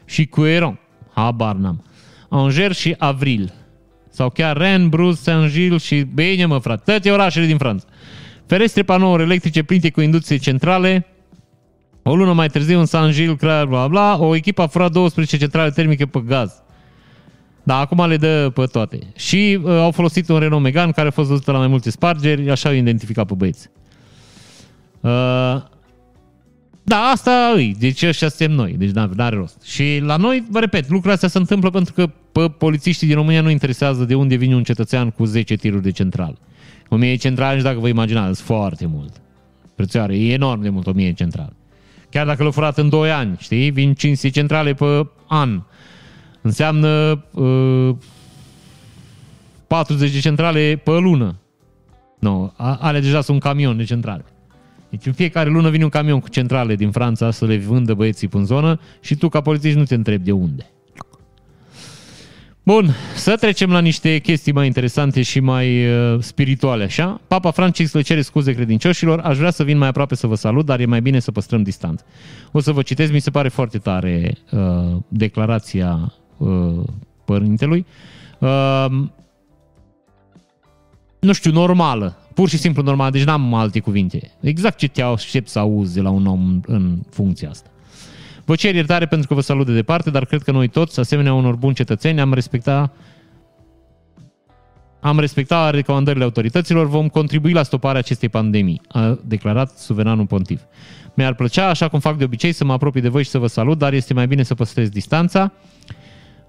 și Cueron. Habar n-am. Angers și Avril. sau chiar Rennes, Bruges, Saint-Gilles și bine mă frate, toate orașele din Franța. Ferestre panouri electrice plinite cu industrie centrale, o lună mai târziu în Saint-Gilles, bla bla bla, o echipă a furat 12 centrale termice pe gaz. Da, acum le dă pe toate. Și uh, au folosit un Renault Megane care a fost văzută la mai multe spargeri, așa au identificat pe băieți. Uh, da, asta îi. Deci ăștia suntem noi. Deci nu are rost. Și la noi, vă repet, lucrurile astea se întâmplă pentru că pe polițiștii din România nu interesează de unde vine un cetățean cu 10 tiruri de central. 1000 centrale, nici dacă vă imaginați, foarte mult. Prețioare, e enorm de mult 1000 centrale. Chiar dacă l-au furat în 2 ani, știi? Vin 500 centrale pe an. Înseamnă uh, 40 de centrale pe lună. Nu, no, ale deja sunt un camion de centrale. Deci în fiecare lună vine un camion cu centrale din Franța să le vândă băieții în zonă și tu ca polițist nu te întrebi de unde. Bun, să trecem la niște chestii mai interesante și mai uh, spirituale, așa? Papa Francis le cere scuze credincioșilor, aș vrea să vin mai aproape să vă salut, dar e mai bine să păstrăm distanță. O să vă citesc, mi se pare foarte tare uh, declarația uh, părintelui. Uh, nu știu, normală, pur și simplu normal, deci n-am alte cuvinte. Exact ce te aștept să auzi de la un om în funcția asta. Vă cer iertare pentru că vă salut de departe, dar cred că noi toți, asemenea unor buni cetățeni, am respectat am respectat recomandările autorităților, vom contribui la stoparea acestei pandemii, a declarat suveranul pontif. Mi-ar plăcea, așa cum fac de obicei, să mă apropii de voi și să vă salut, dar este mai bine să păstrez distanța.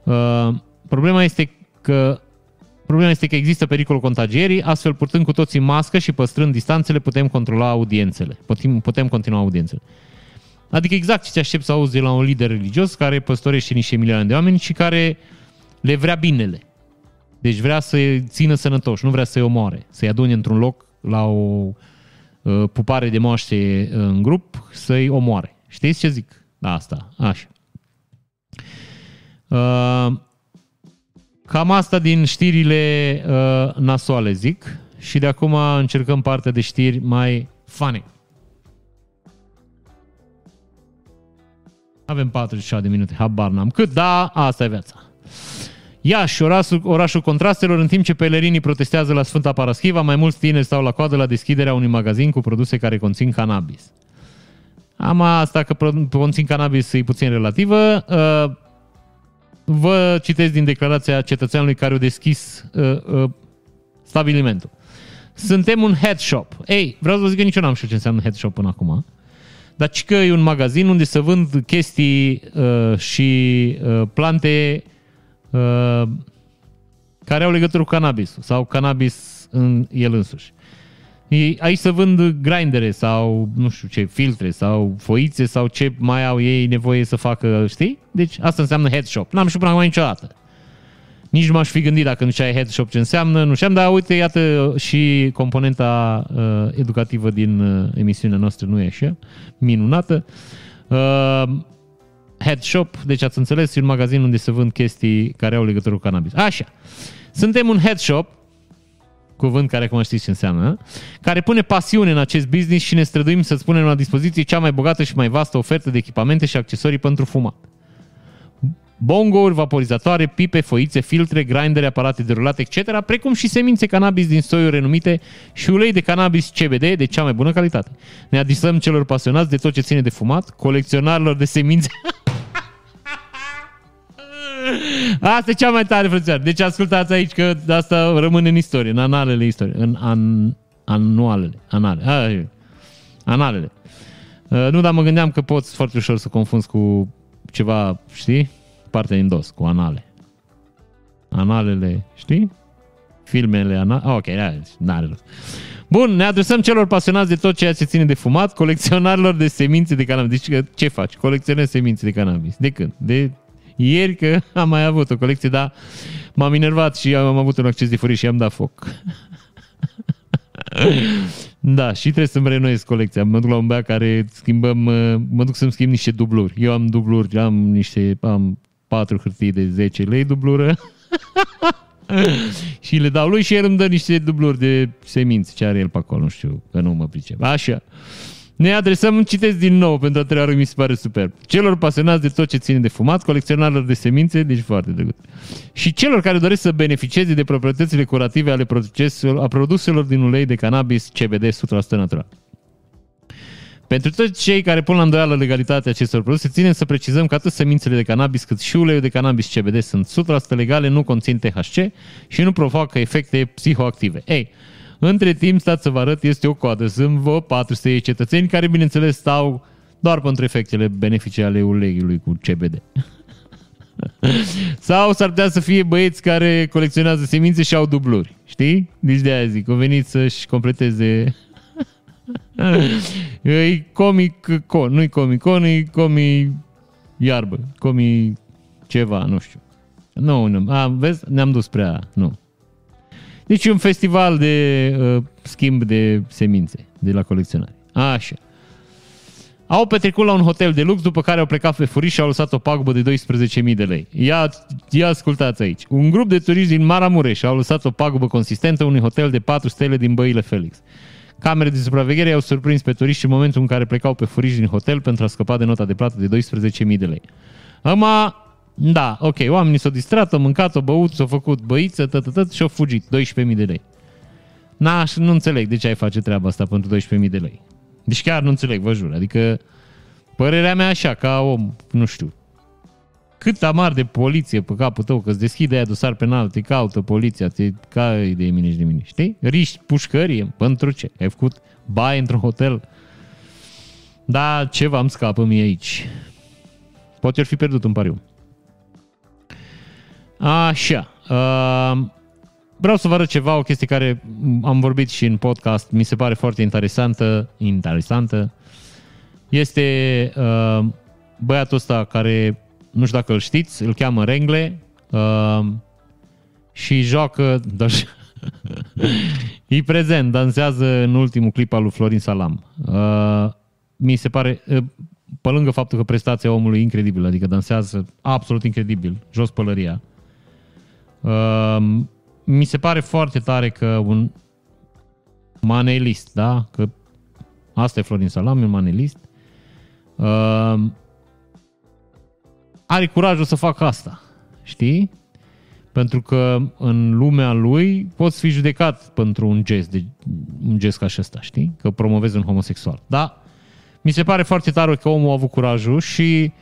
Uh, problema este că Problema este că există pericolul contagierii, astfel purtând cu toții mască și păstrând distanțele, putem controla audiențele. Putem, putem continua audiențele. Adică exact ce te aștept să auzi de la un lider religios care păstorește niște milioane de oameni și care le vrea binele. Deci vrea să-i țină sănătoși, nu vrea să-i omoare, să-i adune într-un loc la o uh, pupare de moaște în grup, să-i omoare. Știți ce zic? Da, asta, așa. Uh, Cam asta din știrile uh, nasoale, zic. Și de acum încercăm partea de știri mai funny. Avem 47 de minute, habar n-am cât, da, asta e viața. Iași, orașul, orașul contrastelor, în timp ce pelerinii protestează la Sfânta Paraschiva, mai mulți tineri stau la coadă la deschiderea unui magazin cu produse care conțin cannabis. Am asta că conțin cannabis e puțin relativă. Uh, vă citesc din declarația cetățeanului care a deschis uh, uh, stabilimentul. Suntem un head shop. Ei, vreau să vă zic că nici eu n-am știut ce înseamnă head shop până acum. Dar că e un magazin unde se vând chestii uh, și uh, plante uh, care au legătură cu cannabis sau cannabis în el însuși. Aici se vând grindere sau, nu știu ce, filtre sau foițe sau ce mai au ei nevoie să facă, știi? Deci asta înseamnă head shop. N-am știut până acum niciodată. Nici nu m-aș fi gândit dacă nu știai head shop ce înseamnă, nu știam, dar uite, iată și componenta uh, educativă din uh, emisiunea noastră nu e așa, minunată. Uh, head shop, deci ați înțeles, e un magazin unde se vând chestii care au legătură cu cannabis. Așa. Suntem un head shop cuvânt care acum știți ce înseamnă, care pune pasiune în acest business și ne străduim să spunem la dispoziție cea mai bogată și mai vastă ofertă de echipamente și accesorii pentru fumat. Bongouri, vaporizatoare, pipe, foițe, filtre, grindere, aparate de rulat, etc., precum și semințe cannabis din soiuri renumite și ulei de cannabis CBD de cea mai bună calitate. Ne adisăm celor pasionați de tot ce ține de fumat, colecționarilor de semințe Asta e cea mai tare, frățioare. Deci ascultați aici că asta rămâne în istorie, în analele istorie, în an, anualele, anale, a, analele. Uh, nu, dar mă gândeam că poți foarte ușor să confunzi cu ceva, știi? Partea din dos, cu anale. Analele, știi? Filmele, anale. Ah, ok, n-are rost. Bun, ne adresăm celor pasionați de tot ceea ce ține de fumat, colecționarilor de semințe de cannabis. Deci ce faci? Colecționezi semințe de cannabis. De când? De ieri că am mai avut o colecție, dar m-am enervat și am avut un acces de furie și am dat foc. da, și trebuie să-mi renoiesc colecția. Mă duc la un băiat care schimbăm, mă duc să-mi schimb niște dubluri. Eu am dubluri, am niște, am patru hârtii de 10 lei dublură. și le dau lui și el îmi dă niște dubluri de semințe ce are el pe acolo, nu știu, că nu mă pricep. Așa. Ne adresăm, citesc din nou pentru a treia oară, mi se pare superb. Celor pasionați de tot ce ține de fumat, colecționarilor de semințe, deci foarte drăguț. Și celor care doresc să beneficieze de proprietățile curative ale a produselor din ulei de cannabis CBD 100% natural. Pentru toți cei care pun la îndoială legalitatea acestor produse, ținem să precizăm că atât semințele de cannabis cât și uleiul de cannabis CBD sunt 100% legale, nu conțin THC și nu provoacă efecte psihoactive. Ei, între timp, stați să vă arăt, este o coadă. Sunt vă 400 cetățeni care, bineînțeles, stau doar pentru efectele benefice ale uleiului cu CBD. Sau s-ar putea să fie băieți care colecționează semințe și au dubluri. Știi? Deci de aia zic, o venit să-și completeze e comic con, nu-i comic con, e comic iarbă, comic ceva, nu știu. Nu, nu, a, vezi, ne-am dus prea, nu. Deci un festival de uh, schimb de semințe de la colecționari. Așa. Au petrecut la un hotel de lux, după care au plecat pe furiș și au lăsat o pagubă de 12.000 de lei. Ia, ia ascultați aici. Un grup de turiști din Maramureș au lăsat o pagubă consistentă unui hotel de 4 stele din Băile Felix. Camere de supraveghere au surprins pe turiști în momentul în care plecau pe furiș din hotel pentru a scăpa de nota de plată de 12.000 de lei. Ama, da, ok, oamenii s-au distrat, au mâncat, au băut, s-au făcut băiță, tătătăt și au fugit. 12.000 de lei. Na, nu înțeleg de ce ai face treaba asta pentru 12.000 de lei. Deci chiar nu înțeleg, vă jur. Adică, părerea mea așa, ca om, nu știu, cât amar de poliție pe capul tău, că îți deschide aia dosar penal, te caută poliția, te cai de mine și de mine, știi? Riști pușcărie, pentru ce? Ai făcut baie într-un hotel? Da, ceva îmi scapă mie aici. Poate ar fi pierdut un pariu. Așa. Uh, vreau să vă arăt ceva, o chestie care am vorbit și în podcast, mi se pare foarte interesantă, interesantă. Este uh, băiatul ăsta care nu știu dacă îl știți, îl cheamă Rengle uh, și joacă, dar e prezent, dansează în ultimul clip al lui Florin Salam. Uh, mi se pare, uh, pe lângă faptul că prestația omului e incredibilă, adică dansează absolut incredibil, jos pălăria, uh, mi se pare foarte tare că un manelist, da? Că asta e Florin Salam, e un manelist. Uh, are curajul să facă asta. Știi? Pentru că în lumea lui poți fi judecat pentru un gest, de, un gest ca ăsta, știi? Că promovezi un homosexual. Da? Mi se pare foarte tare că omul a avut curajul și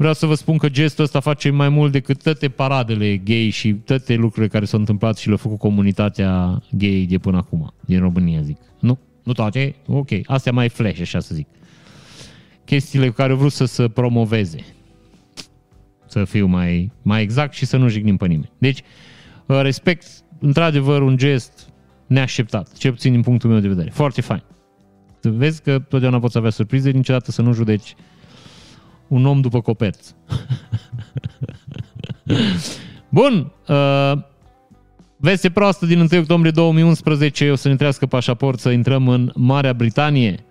vreau să vă spun că gestul ăsta face mai mult decât toate paradele gay și toate lucrurile care s-au întâmplat și le-a făcut comunitatea gay de până acum, din România, zic. Nu, nu toate, ok, astea mai flash, așa să zic. Chestiile cu care au vrut să se promoveze să fiu mai, mai exact și să nu jignim pe nimeni. Deci, uh, respect, într-adevăr, un gest neașteptat, cel puțin din punctul meu de vedere. Foarte fain. Să vezi că totdeauna poți avea surprize, niciodată să nu judeci un om după coperți. Bun, uh, veste proastă din 1 octombrie 2011, o să ne trească pașaport să intrăm în Marea Britanie.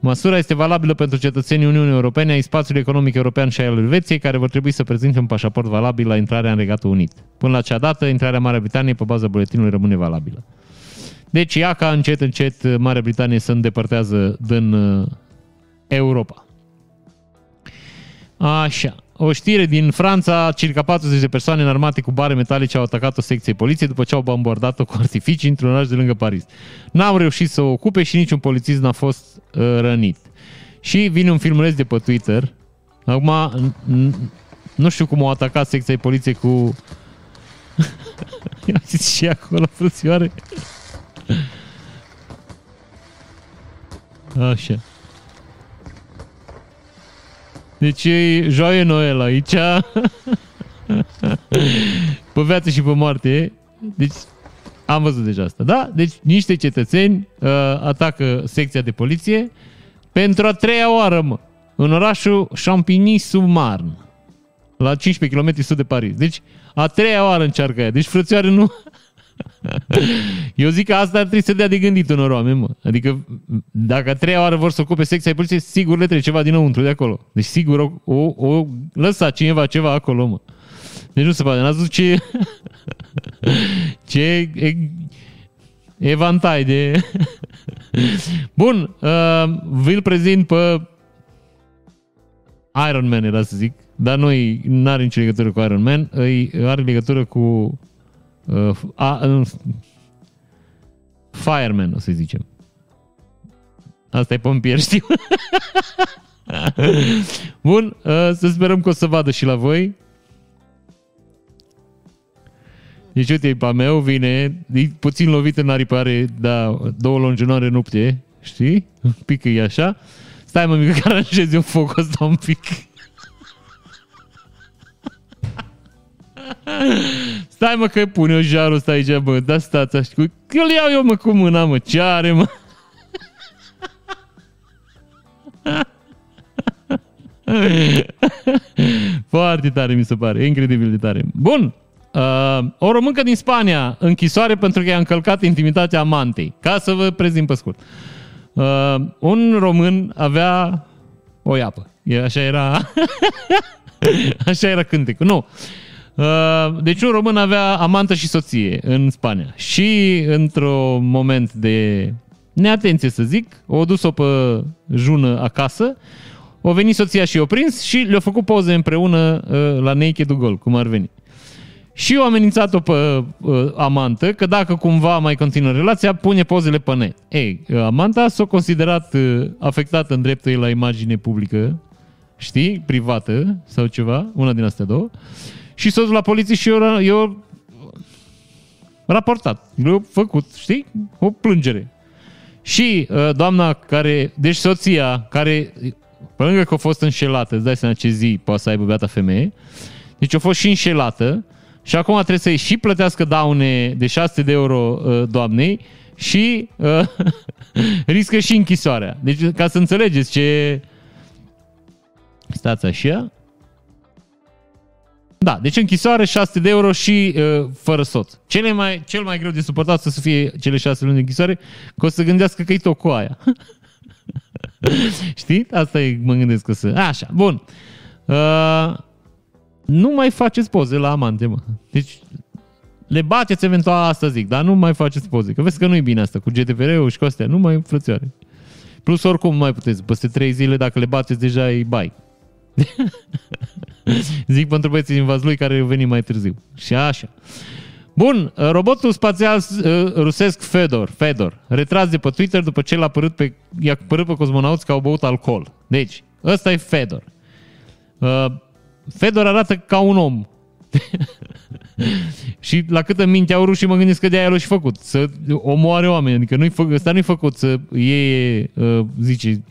Măsura este valabilă pentru cetățenii Uniunii Europene ai spațiului economic european și al Elveției, care vor trebui să prezinte un pașaport valabil la intrarea în Regatul Unit. Până la acea dată, intrarea Marea Britanie pe baza buletinului rămâne valabilă. Deci, ia ca încet, încet Marea Britanie se îndepărtează din uh, Europa. Așa. O știre din Franța, circa 40 de persoane înarmate cu bare metalice au atacat o secție poliției după ce au bombardat-o cu artificii într-un oraș de lângă Paris. N-au reușit să o ocupe și niciun polițist n-a fost uh, rănit. Și vine un filmuleț de pe Twitter. Acum, nu știu cum au atacat secția poliției cu... Ia zis și acolo, frățioare. Așa. Deci e joie Noel aici. pe viață și pe moarte. Deci am văzut deja asta, da? Deci niște cetățeni uh, atacă secția de poliție pentru a treia oară, mă, în orașul Champigny-sur-Marne, la 15 km sud de Paris. Deci a treia oară încearcă ea. Deci frățioare nu... Eu zic că asta ar trebui să dea de gândit unor oameni, mă. Adică dacă a treia oară vor să ocupe secția poliției, sigur le trebuie ceva dinăuntru de acolo. Deci sigur o, o, o lăsa cineva ceva acolo, mă. Deci nu se poate. N-ați văzut ce... ce e, evantai de... Bun, uh, vi-l prezint pe Iron Man, era să zic, dar noi nu are nicio legătură cu Iron Man, îi are legătură cu uh, a, uh, Fireman, o să zicem. Asta e pompier, știu. Bun, uh, să sperăm că o să vadă și la voi. Deci uite, pe meu vine, e puțin lovit în aripare, da, două longinoare nupte, știi? Un pic e așa. Stai mă, mică, că aranjezi un foc ăsta un pic. Stai mă că pune o jarul ăsta aici, bă, da stați așa. Îl iau eu mă cu mâna, mă, ce are, mă? Foarte tare mi se pare, incredibil de tare. Bun, uh, o româncă din Spania, închisoare pentru că i-a încălcat intimitatea amantei. Ca să vă prezint pe scurt. Uh, un român avea o iapă. E, așa era... așa era cântecul. Nu. Uh, deci un român avea amantă și soție în Spania. Și într-un moment de neatenție, să zic, o dus-o pe jună acasă o venit soția și o prins și le-a făcut poze împreună uh, la Naked Gol, cum ar veni. Și o amenințat-o pe uh, amantă că dacă cumva mai continuă relația, pune pozele pe net. Ei, uh, amanta s-a considerat uh, afectată în dreptul ei la imagine publică, știi, privată sau ceva, una din astea două, și s-a dus la poliție și eu, eu raportat, eu făcut, știi, o plângere. Și uh, doamna care, deci soția care pe lângă că a fost înșelată, îți dai seama ce zi poate să aibă beata femeie, deci a fost și înșelată și acum trebuie să-i și plătească daune de 600 de euro uh, doamnei și uh, riscă și închisoarea. Deci ca să înțelegeți ce... Stați așa. Da, deci închisoare 600 de euro și uh, fără soț. Cele mai, cel mai greu de suportat să fie cele 6 luni de închisoare, că o să gândească că e tot cu aia. Știi? Asta e, mă gândesc că să... Așa, bun. Uh, nu mai faceți poze la amante, mă. Deci le bateți eventual asta zic, dar nu mai faceți poze. Că vezi că nu e bine asta cu GDPR-ul și cu astea. Nu mai frățioare. Plus oricum mai puteți. Peste trei zile, dacă le bateți, deja e bai. zic pentru băieții din Vazlui care au venit mai târziu. Și așa. Bun, robotul spațial uh, rusesc Fedor, Fedor, retras de pe Twitter după ce l-a părut pe, i-a părut pe cosmonauți că au băut alcool. Deci, ăsta e Fedor. Uh, Fedor arată ca un om. și la câtă minte au rușii mă gândesc că de-aia l-a și făcut. Să omoare oameni. Adică nu-i fă, ăsta nu-i făcut să iei, uh, zice,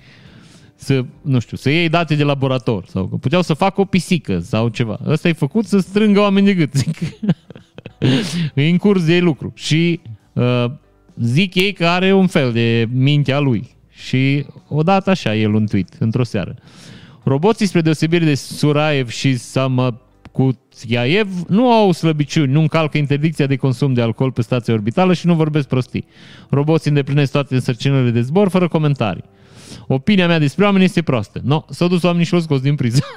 să, nu știu, să iei date de laborator. Sau că puteau să facă o pisică sau ceva. Ăsta e făcut să strângă oameni de gât. Zic e în curs de lucru. Și uh, zic ei că are un fel de mintea lui. Și odată așa el un tweet, într-o seară. Roboții, spre deosebire de Suraev și Samacutiaev, nu au slăbiciuni, nu încalcă interdicția de consum de alcool pe stația orbitală și nu vorbesc prostii. Roboții îndeplinesc toate însărcinările de zbor fără comentarii. Opinia mea despre oameni este proastă. No, s-au dus oamenii și l-au scos din priză.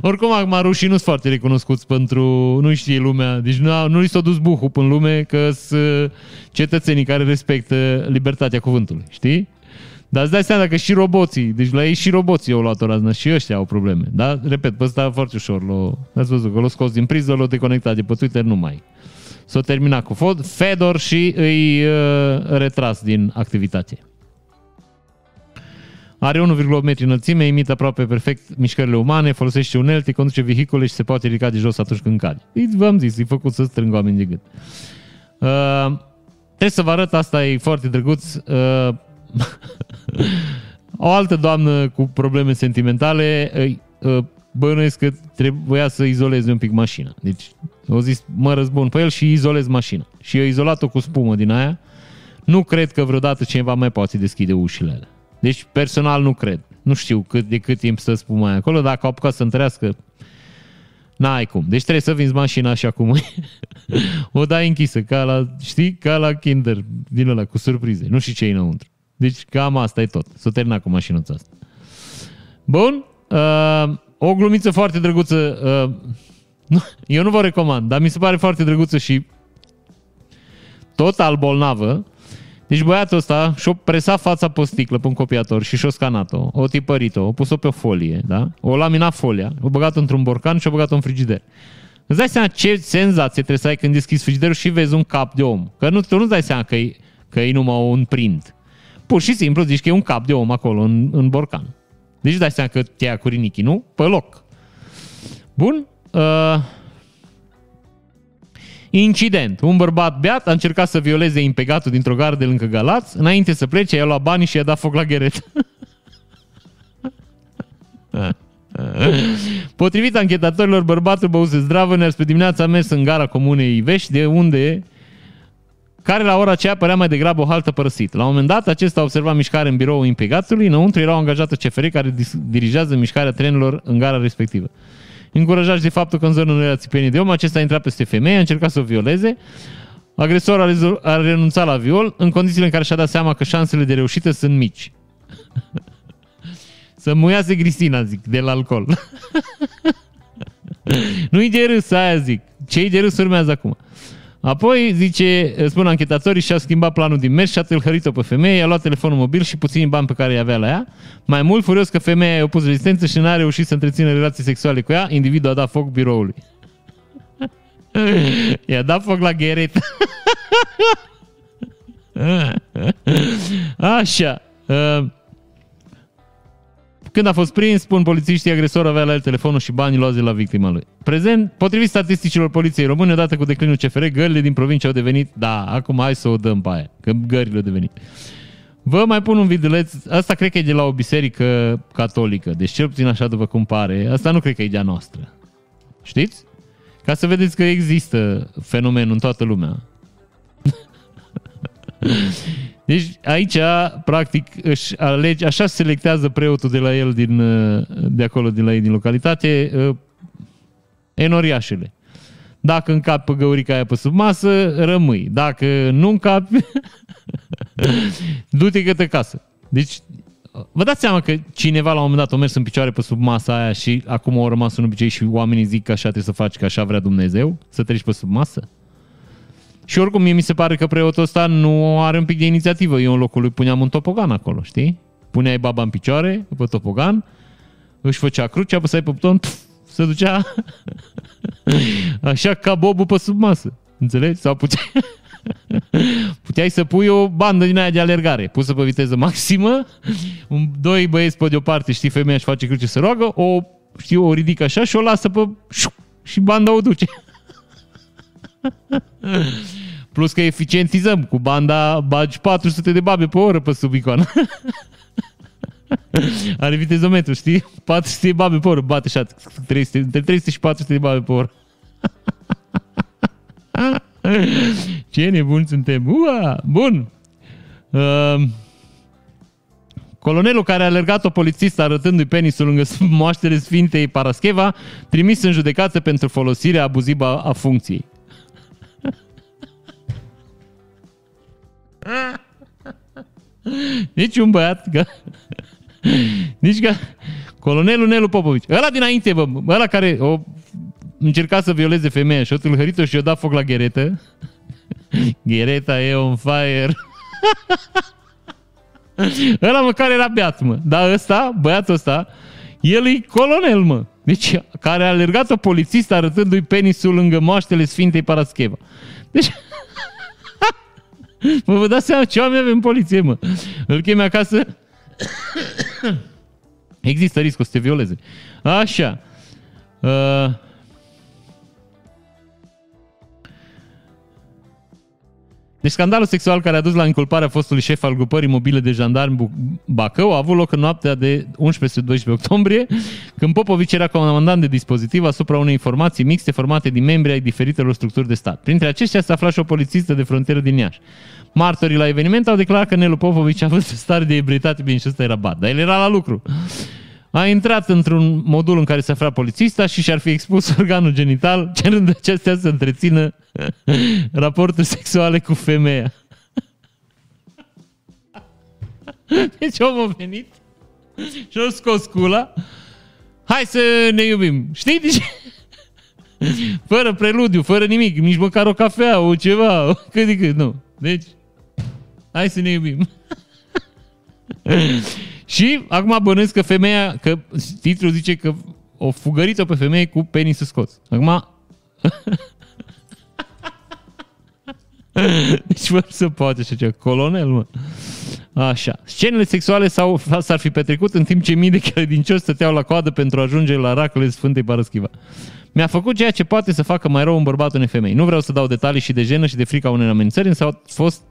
Oricum, acum rușii nu sunt foarte recunoscuți pentru, nu știe lumea, deci nu, nu li s-a dus buhul în lume că sunt cetățenii care respectă libertatea cuvântului, știi? Dar îți dai seama că și roboții, deci la ei și roboții au luat o raznă și ăștia au probleme. Da? Repet, pe ăsta foarte ușor. L-o, ați văzut că l-a scos din priză, l-a deconectat de pe Twitter, nu mai. S-a terminat cu Fedor și îi uh, retras din activitate. Are 1,8 metri înălțime, imită aproape perfect mișcările umane, folosește unelte, conduce vehicule și se poate ridica de jos atunci când cade. V-am zis, e făcut să strângă oameni de gât. Uh, trebuie să vă arăt, asta e foarte drăguț. Uh, o altă doamnă cu probleme sentimentale uh, bănuiesc că trebuia să izoleze un pic mașina. Deci au zis, mă răzbun pe el și izolez mașina. Și a izolat-o cu spumă din aia. Nu cred că vreodată cineva mai poate deschide ușile alea. Deci personal nu cred. Nu știu cât de cât timp să spun mai acolo, dacă au apucat să întrească, n-ai cum. Deci trebuie să vinzi mașina așa cum o dai închisă, ca la, știi, ca la Kinder din ăla, cu surprize. Nu știu ce e înăuntru. Deci cam asta e tot. S-a terminat cu mașinuța asta. Bun. Uh, o glumiță foarte drăguță. Uh, eu nu vă recomand, dar mi se pare foarte drăguță și total bolnavă. Deci băiatul ăsta și-o presat fața pe o sticlă, pe un copiator și și-o scanat-o, o tipărit-o, o pus-o pe o folie, da? O laminat folia, o băgat într-un borcan și o băgat în frigider. Îți dai seama ce senzație trebuie să ai când deschizi frigiderul și vezi un cap de om. Că nu, tu nu-ți dai seama că e, că e numai un print. Pur și simplu zici că e un cap de om acolo în, în borcan. Deci dai seama că te ia cu rinichii, nu? Pe loc. Bun. Uh, Incident. Un bărbat beat a încercat să violeze impegatul dintr-o gară de lângă Galați. Înainte să plece, i-a luat banii și i-a dat foc la gheret. Potrivit anchetatorilor, bărbatul băuse zdravă, ne spre dimineața a mers în gara comunei Ivești, de unde care la ora aceea părea mai degrabă o haltă părăsită. La un moment dat, acesta a observat mișcare în biroul impegatului, înăuntru era o angajată CFR care dirigează mișcarea trenilor în gara respectivă. Încurajat de faptul că în zonă nu era țipenie de om, acesta a intrat peste femeie, a încercat să o violeze. Agresorul a, a renunțat la viol în condițiile în care și-a dat seama că șansele de reușită sunt mici. să muiase Cristina, zic, de la alcool. Nu-i de râs, aia zic. Ce-i de râs urmează acum. Apoi, zice, spun anchetatorii, și-a schimbat planul din mers și a tâlhărit-o pe femeie, i-a luat telefonul mobil și puțini bani pe care i avea la ea. Mai mult, furios că femeia i-a opus rezistență și n-a reușit să întrețină relații sexuale cu ea, individul a dat foc biroului. I-a dat foc la gheret. Așa. Uh, când a fost prins, spun polițiștii, agresorul avea la el telefonul și banii luați de la victima lui. Prezent, potrivit statisticilor poliției române, odată cu declinul CFR, gările din provincie au devenit, da, acum hai să o dăm pe aia, că gările au devenit. Vă mai pun un videoleț, asta cred că e de la o biserică catolică, deci cel puțin așa după cum pare, asta nu cred că e de-a noastră. Știți? Ca să vedeți că există fenomenul în toată lumea. Deci aici, practic, își alege, așa se selectează preotul de la el din, de acolo, de la ei din localitate, uh, enoriașele. Dacă încapi pe găurica aia pe sub masă, rămâi. Dacă nu încapi, du-te către casă. Deci, vă dați seama că cineva la un moment dat a mers în picioare pe sub masa aia și acum au rămas un obicei și oamenii zic că așa trebuie să faci, că așa vrea Dumnezeu, să treci pe sub masă? Și oricum, mie mi se pare că preotul ăsta nu are un pic de inițiativă. Eu în locul lui puneam un topogan acolo, știi? Puneai baba în picioare, pe topogan, își făcea crucea, apăsai pe buton, pf, se ducea așa ca bobul pe sub masă. Înțelegi? Sau puteai, puteai să pui o bandă din aia de alergare, pusă pe viteză maximă, un, doi băieți pe de o parte, știi, femeia își face cruce să roagă, o, știu, o ridică așa și o lasă pe... și banda o duce. Plus că eficientizăm. Cu banda bagi 400 de babe pe oră pe sub icoană. Are vitezometru, știi? 400 de babe pe oră, bate așa, 300, între 300 și 400 de babe pe oră. Ce nebuni suntem! Ua! Bun! Uh, colonelul care a alergat o polițistă arătându-i penisul lângă moaștele Sfintei Parascheva, trimis în judecată pentru folosirea abuzivă a funcției. Nici un băiat, că... Nici că... Colonelul Nelu Popovici. Ăla dinainte, bă, ăla care o încerca să violeze femeia și o tâlhărit-o și o dat foc la gheretă. Ghereta e on fire. ăla măcar era beat, mă. Dar ăsta, băiatul ăsta, el e colonel, mă. Deci, care a alergat o polițist arătându-i penisul lângă moaștele Sfintei Parascheva. Deci, Mă, vă dați seama ce oameni avem în poliție, mă. Îl chemi acasă. Există riscul să te violeze. Așa. Uh, Deci scandalul sexual care a dus la inculparea fostului șef al grupării mobile de jandarmi Bacău a avut loc în noaptea de 11-12 octombrie, când Popovici era comandant de dispozitiv asupra unei informații mixte formate din membri ai diferitelor structuri de stat. Printre aceștia se afla și o polițistă de frontieră din Iași. Martorii la eveniment au declarat că Nelu Popovici a avut stare de ebrietate, bine și ăsta era bat, dar el era la lucru a intrat într-un modul în care se afla polițista și și-ar fi expus organul genital, cerând acestea să întrețină raporturi sexuale cu femeia. Deci omul a venit și a scos cula. Hai să ne iubim. Știi? Deci... fără preludiu, fără nimic, nici măcar o cafea, o ceva, cât de cât, nu. Deci, hai să ne iubim. Și acum bănuiesc că femeia, că titlul zice că o fugărit-o pe femeie cu penisul scos. Acum... deci, bă, să poate așa ceva. Colonel, mă. Așa. Scenele sexuale s-au, s-ar fi petrecut în timp ce mii de credincioși stăteau la coadă pentru a ajunge la raclele Sfântei Paraschiva. Mi-a făcut ceea ce poate să facă mai rău un bărbat unei femei. Nu vreau să dau detalii și de jenă și de frica unei amenințări, însă au fost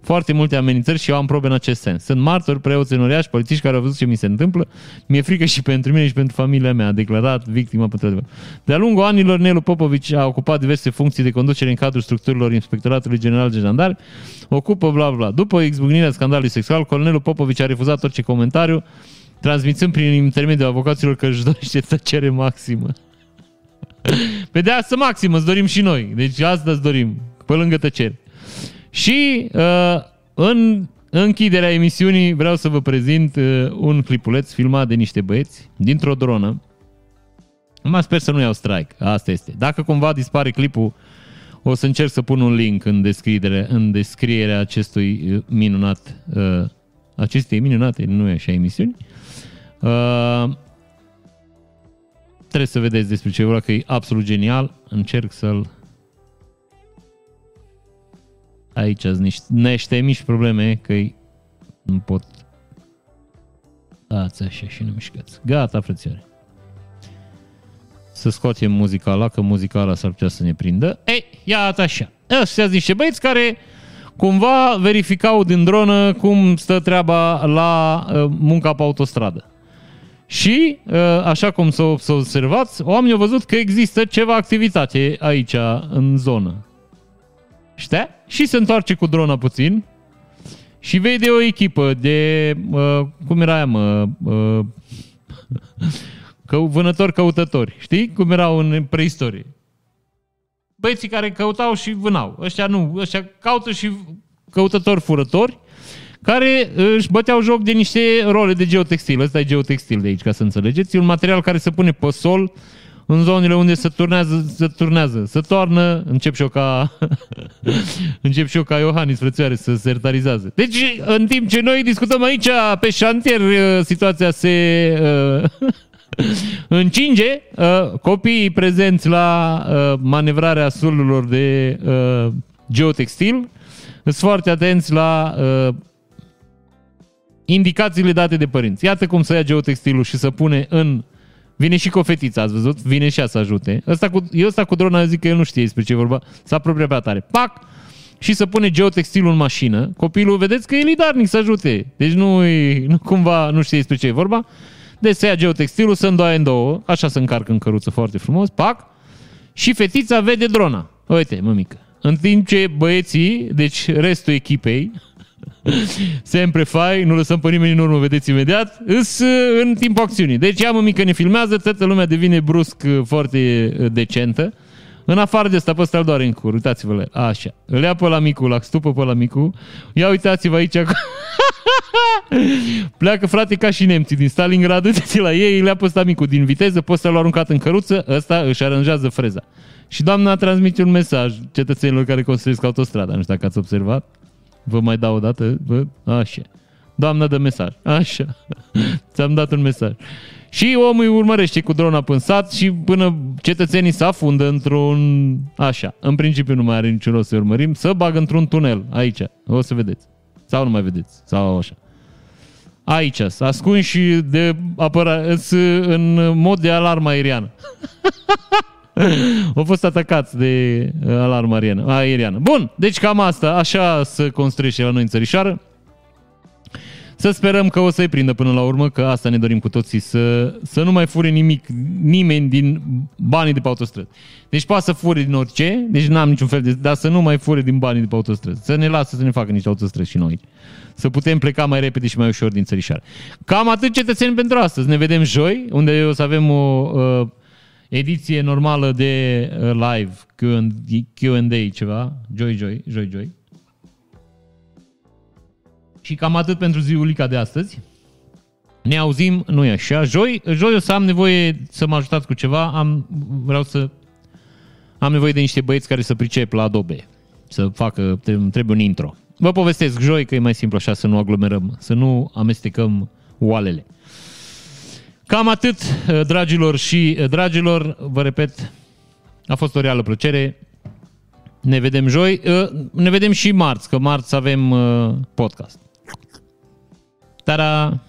foarte multe amenințări și eu am probe în acest sens. Sunt martori, preoți, înoriași, polițiști care au văzut ce mi se întâmplă. Mi-e frică și pentru mine și pentru familia mea, a declarat victima pentru adevăr. De-a lungul anilor, Nelu Popovici a ocupat diverse funcții de conducere în cadrul structurilor Inspectoratului General de Jandarmi, ocupă bla bla. După exbucnirea scandalului sexual, colonelul Popovici a refuzat orice comentariu, transmițând prin intermediul avocaților că își dorește tăcere maximă. Pe de asta maximă îți dorim și noi. Deci asta îți dorim, pe lângă tăcere. Și uh, în închiderea emisiunii vreau să vă prezint uh, un clipuleț filmat de niște băieți dintr-o dronă. Mă sper să nu iau strike, asta este. Dacă cumva dispare clipul, o să încerc să pun un link în descriere, în descrierea acestui uh, minunat, uh, acestei minunate, nu e așa, emisiuni. Uh, trebuie să vedeți despre ce vorba, că e absolut genial. Încerc să-l aici sunt niște, niște mici probleme că nu pot dați așa și nu mișcați. Gata, frățioare. Să scoatem muzica ala, că muzica ala s-ar putea să ne prindă. Ei, iată așa. Ăștia sunt niște băieți care cumva verificau din dronă cum stă treaba la uh, munca pe autostradă. Și, uh, așa cum s-a observat, oamenii au văzut că există ceva activitate aici, în zonă. Știa? Și se întoarce cu drona puțin și vede o echipă de, uh, cum era aia, mă, uh, că, vânători căutători. Știi? Cum erau în preistorie. Băieții care căutau și vânau. Ăștia nu, ăștia caută și căutători furători care își băteau joc de niște role de geotextil. Ăsta e geotextil de aici, ca să înțelegeți. E un material care se pune pe sol în zonele unde se turnează, se turnează, se toarnă, încep și eu ca, încep și eu ca Iohannis, frățioare, să se sertarizează. Deci, în timp ce noi discutăm aici, pe șantier, uh, situația se uh, încinge, uh, copiii prezenți la uh, manevrarea solurilor de uh, geotextil sunt foarte atenți la uh, indicațiile date de părinți. Iată cum să ia geotextilul și să pune în Vine și cu o fetiță, ați văzut? Vine și ea să ajute. Ăsta cu, eu ăsta cu drona zic că el nu știe despre ce vorba. S-a apropiat pe tare. Pac! Și să pune geotextilul în mașină. Copilul, vedeți că e lidarnic să ajute. Deci nu, nu cumva nu știe despre ce e vorba. Deci să ia geotextilul, să îndoaie în două. Așa se încarcă în căruță foarte frumos. Pac! Și fetița vede drona. Uite, mămică. În timp ce băieții, deci restul echipei, Sempre fai, nu lăsăm pe nimeni în urmă, vedeți imediat, îs uh, în timpul acțiunii. Deci ea mică ne filmează, toată lumea devine brusc uh, foarte uh, decentă. În afară de asta, pe ăsta doar în cur, uitați-vă la Așa. Îl ia pe la micu, la stupă pe la micu. Ia uitați-vă aici. Pleacă frate ca și nemții din Stalingrad, uitați la ei, le ia pe ăsta micu din viteză, pe ăsta l-a aruncat în căruță, ăsta își aranjează freza. Și doamna transmite un mesaj cetățenilor care construiesc autostrada, nu știu dacă ați observat. Vă mai dau o dată? Vă? Așa. Doamna dă mesaj. Așa. Ți-am dat un mesaj. Și omul îi urmărește cu drona până sat și până cetățenii se afundă într-un... Așa. În principiu nu mai are niciun rost să urmărim. Să bagă într-un tunel. Aici. O să vedeți. Sau nu mai vedeți. Sau așa. Aici. Ascunși de apăra... în mod de alarmă aeriană. Au fost atacați de uh, alarmă aeriană. aeriană. Bun, deci cam asta, așa se construiește la noi în țărișoară. Să sperăm că o să-i prindă până la urmă, că asta ne dorim cu toții, să, să nu mai fure nimic, nimeni din banii de pe autostrăzi. Deci poate să fure din orice, deci n-am niciun fel de... Dar să nu mai fure din banii de pe autostrăzi. Să ne lasă să ne facă niște autostrăzi și noi. Să putem pleca mai repede și mai ușor din țărișoară. Cam atât cetățeni pentru astăzi. Ne vedem joi, unde o să avem o... Uh, ediție normală de uh, live, Q&A ceva, Joy Joy, Joy Joy. Și cam atât pentru ziulica de astăzi. Ne auzim, nu e așa. Joi, joi o să am nevoie să mă ajutați cu ceva. Am, vreau să am nevoie de niște băieți care să pricep la Adobe, să facă, trebuie un intro. Vă povestesc joi că e mai simplu așa să nu aglomerăm, să nu amestecăm oalele. Cam atât, dragilor și dragilor, vă repet, a fost o reală plăcere. Ne vedem joi, ne vedem și marți, că marți avem podcast. Tara!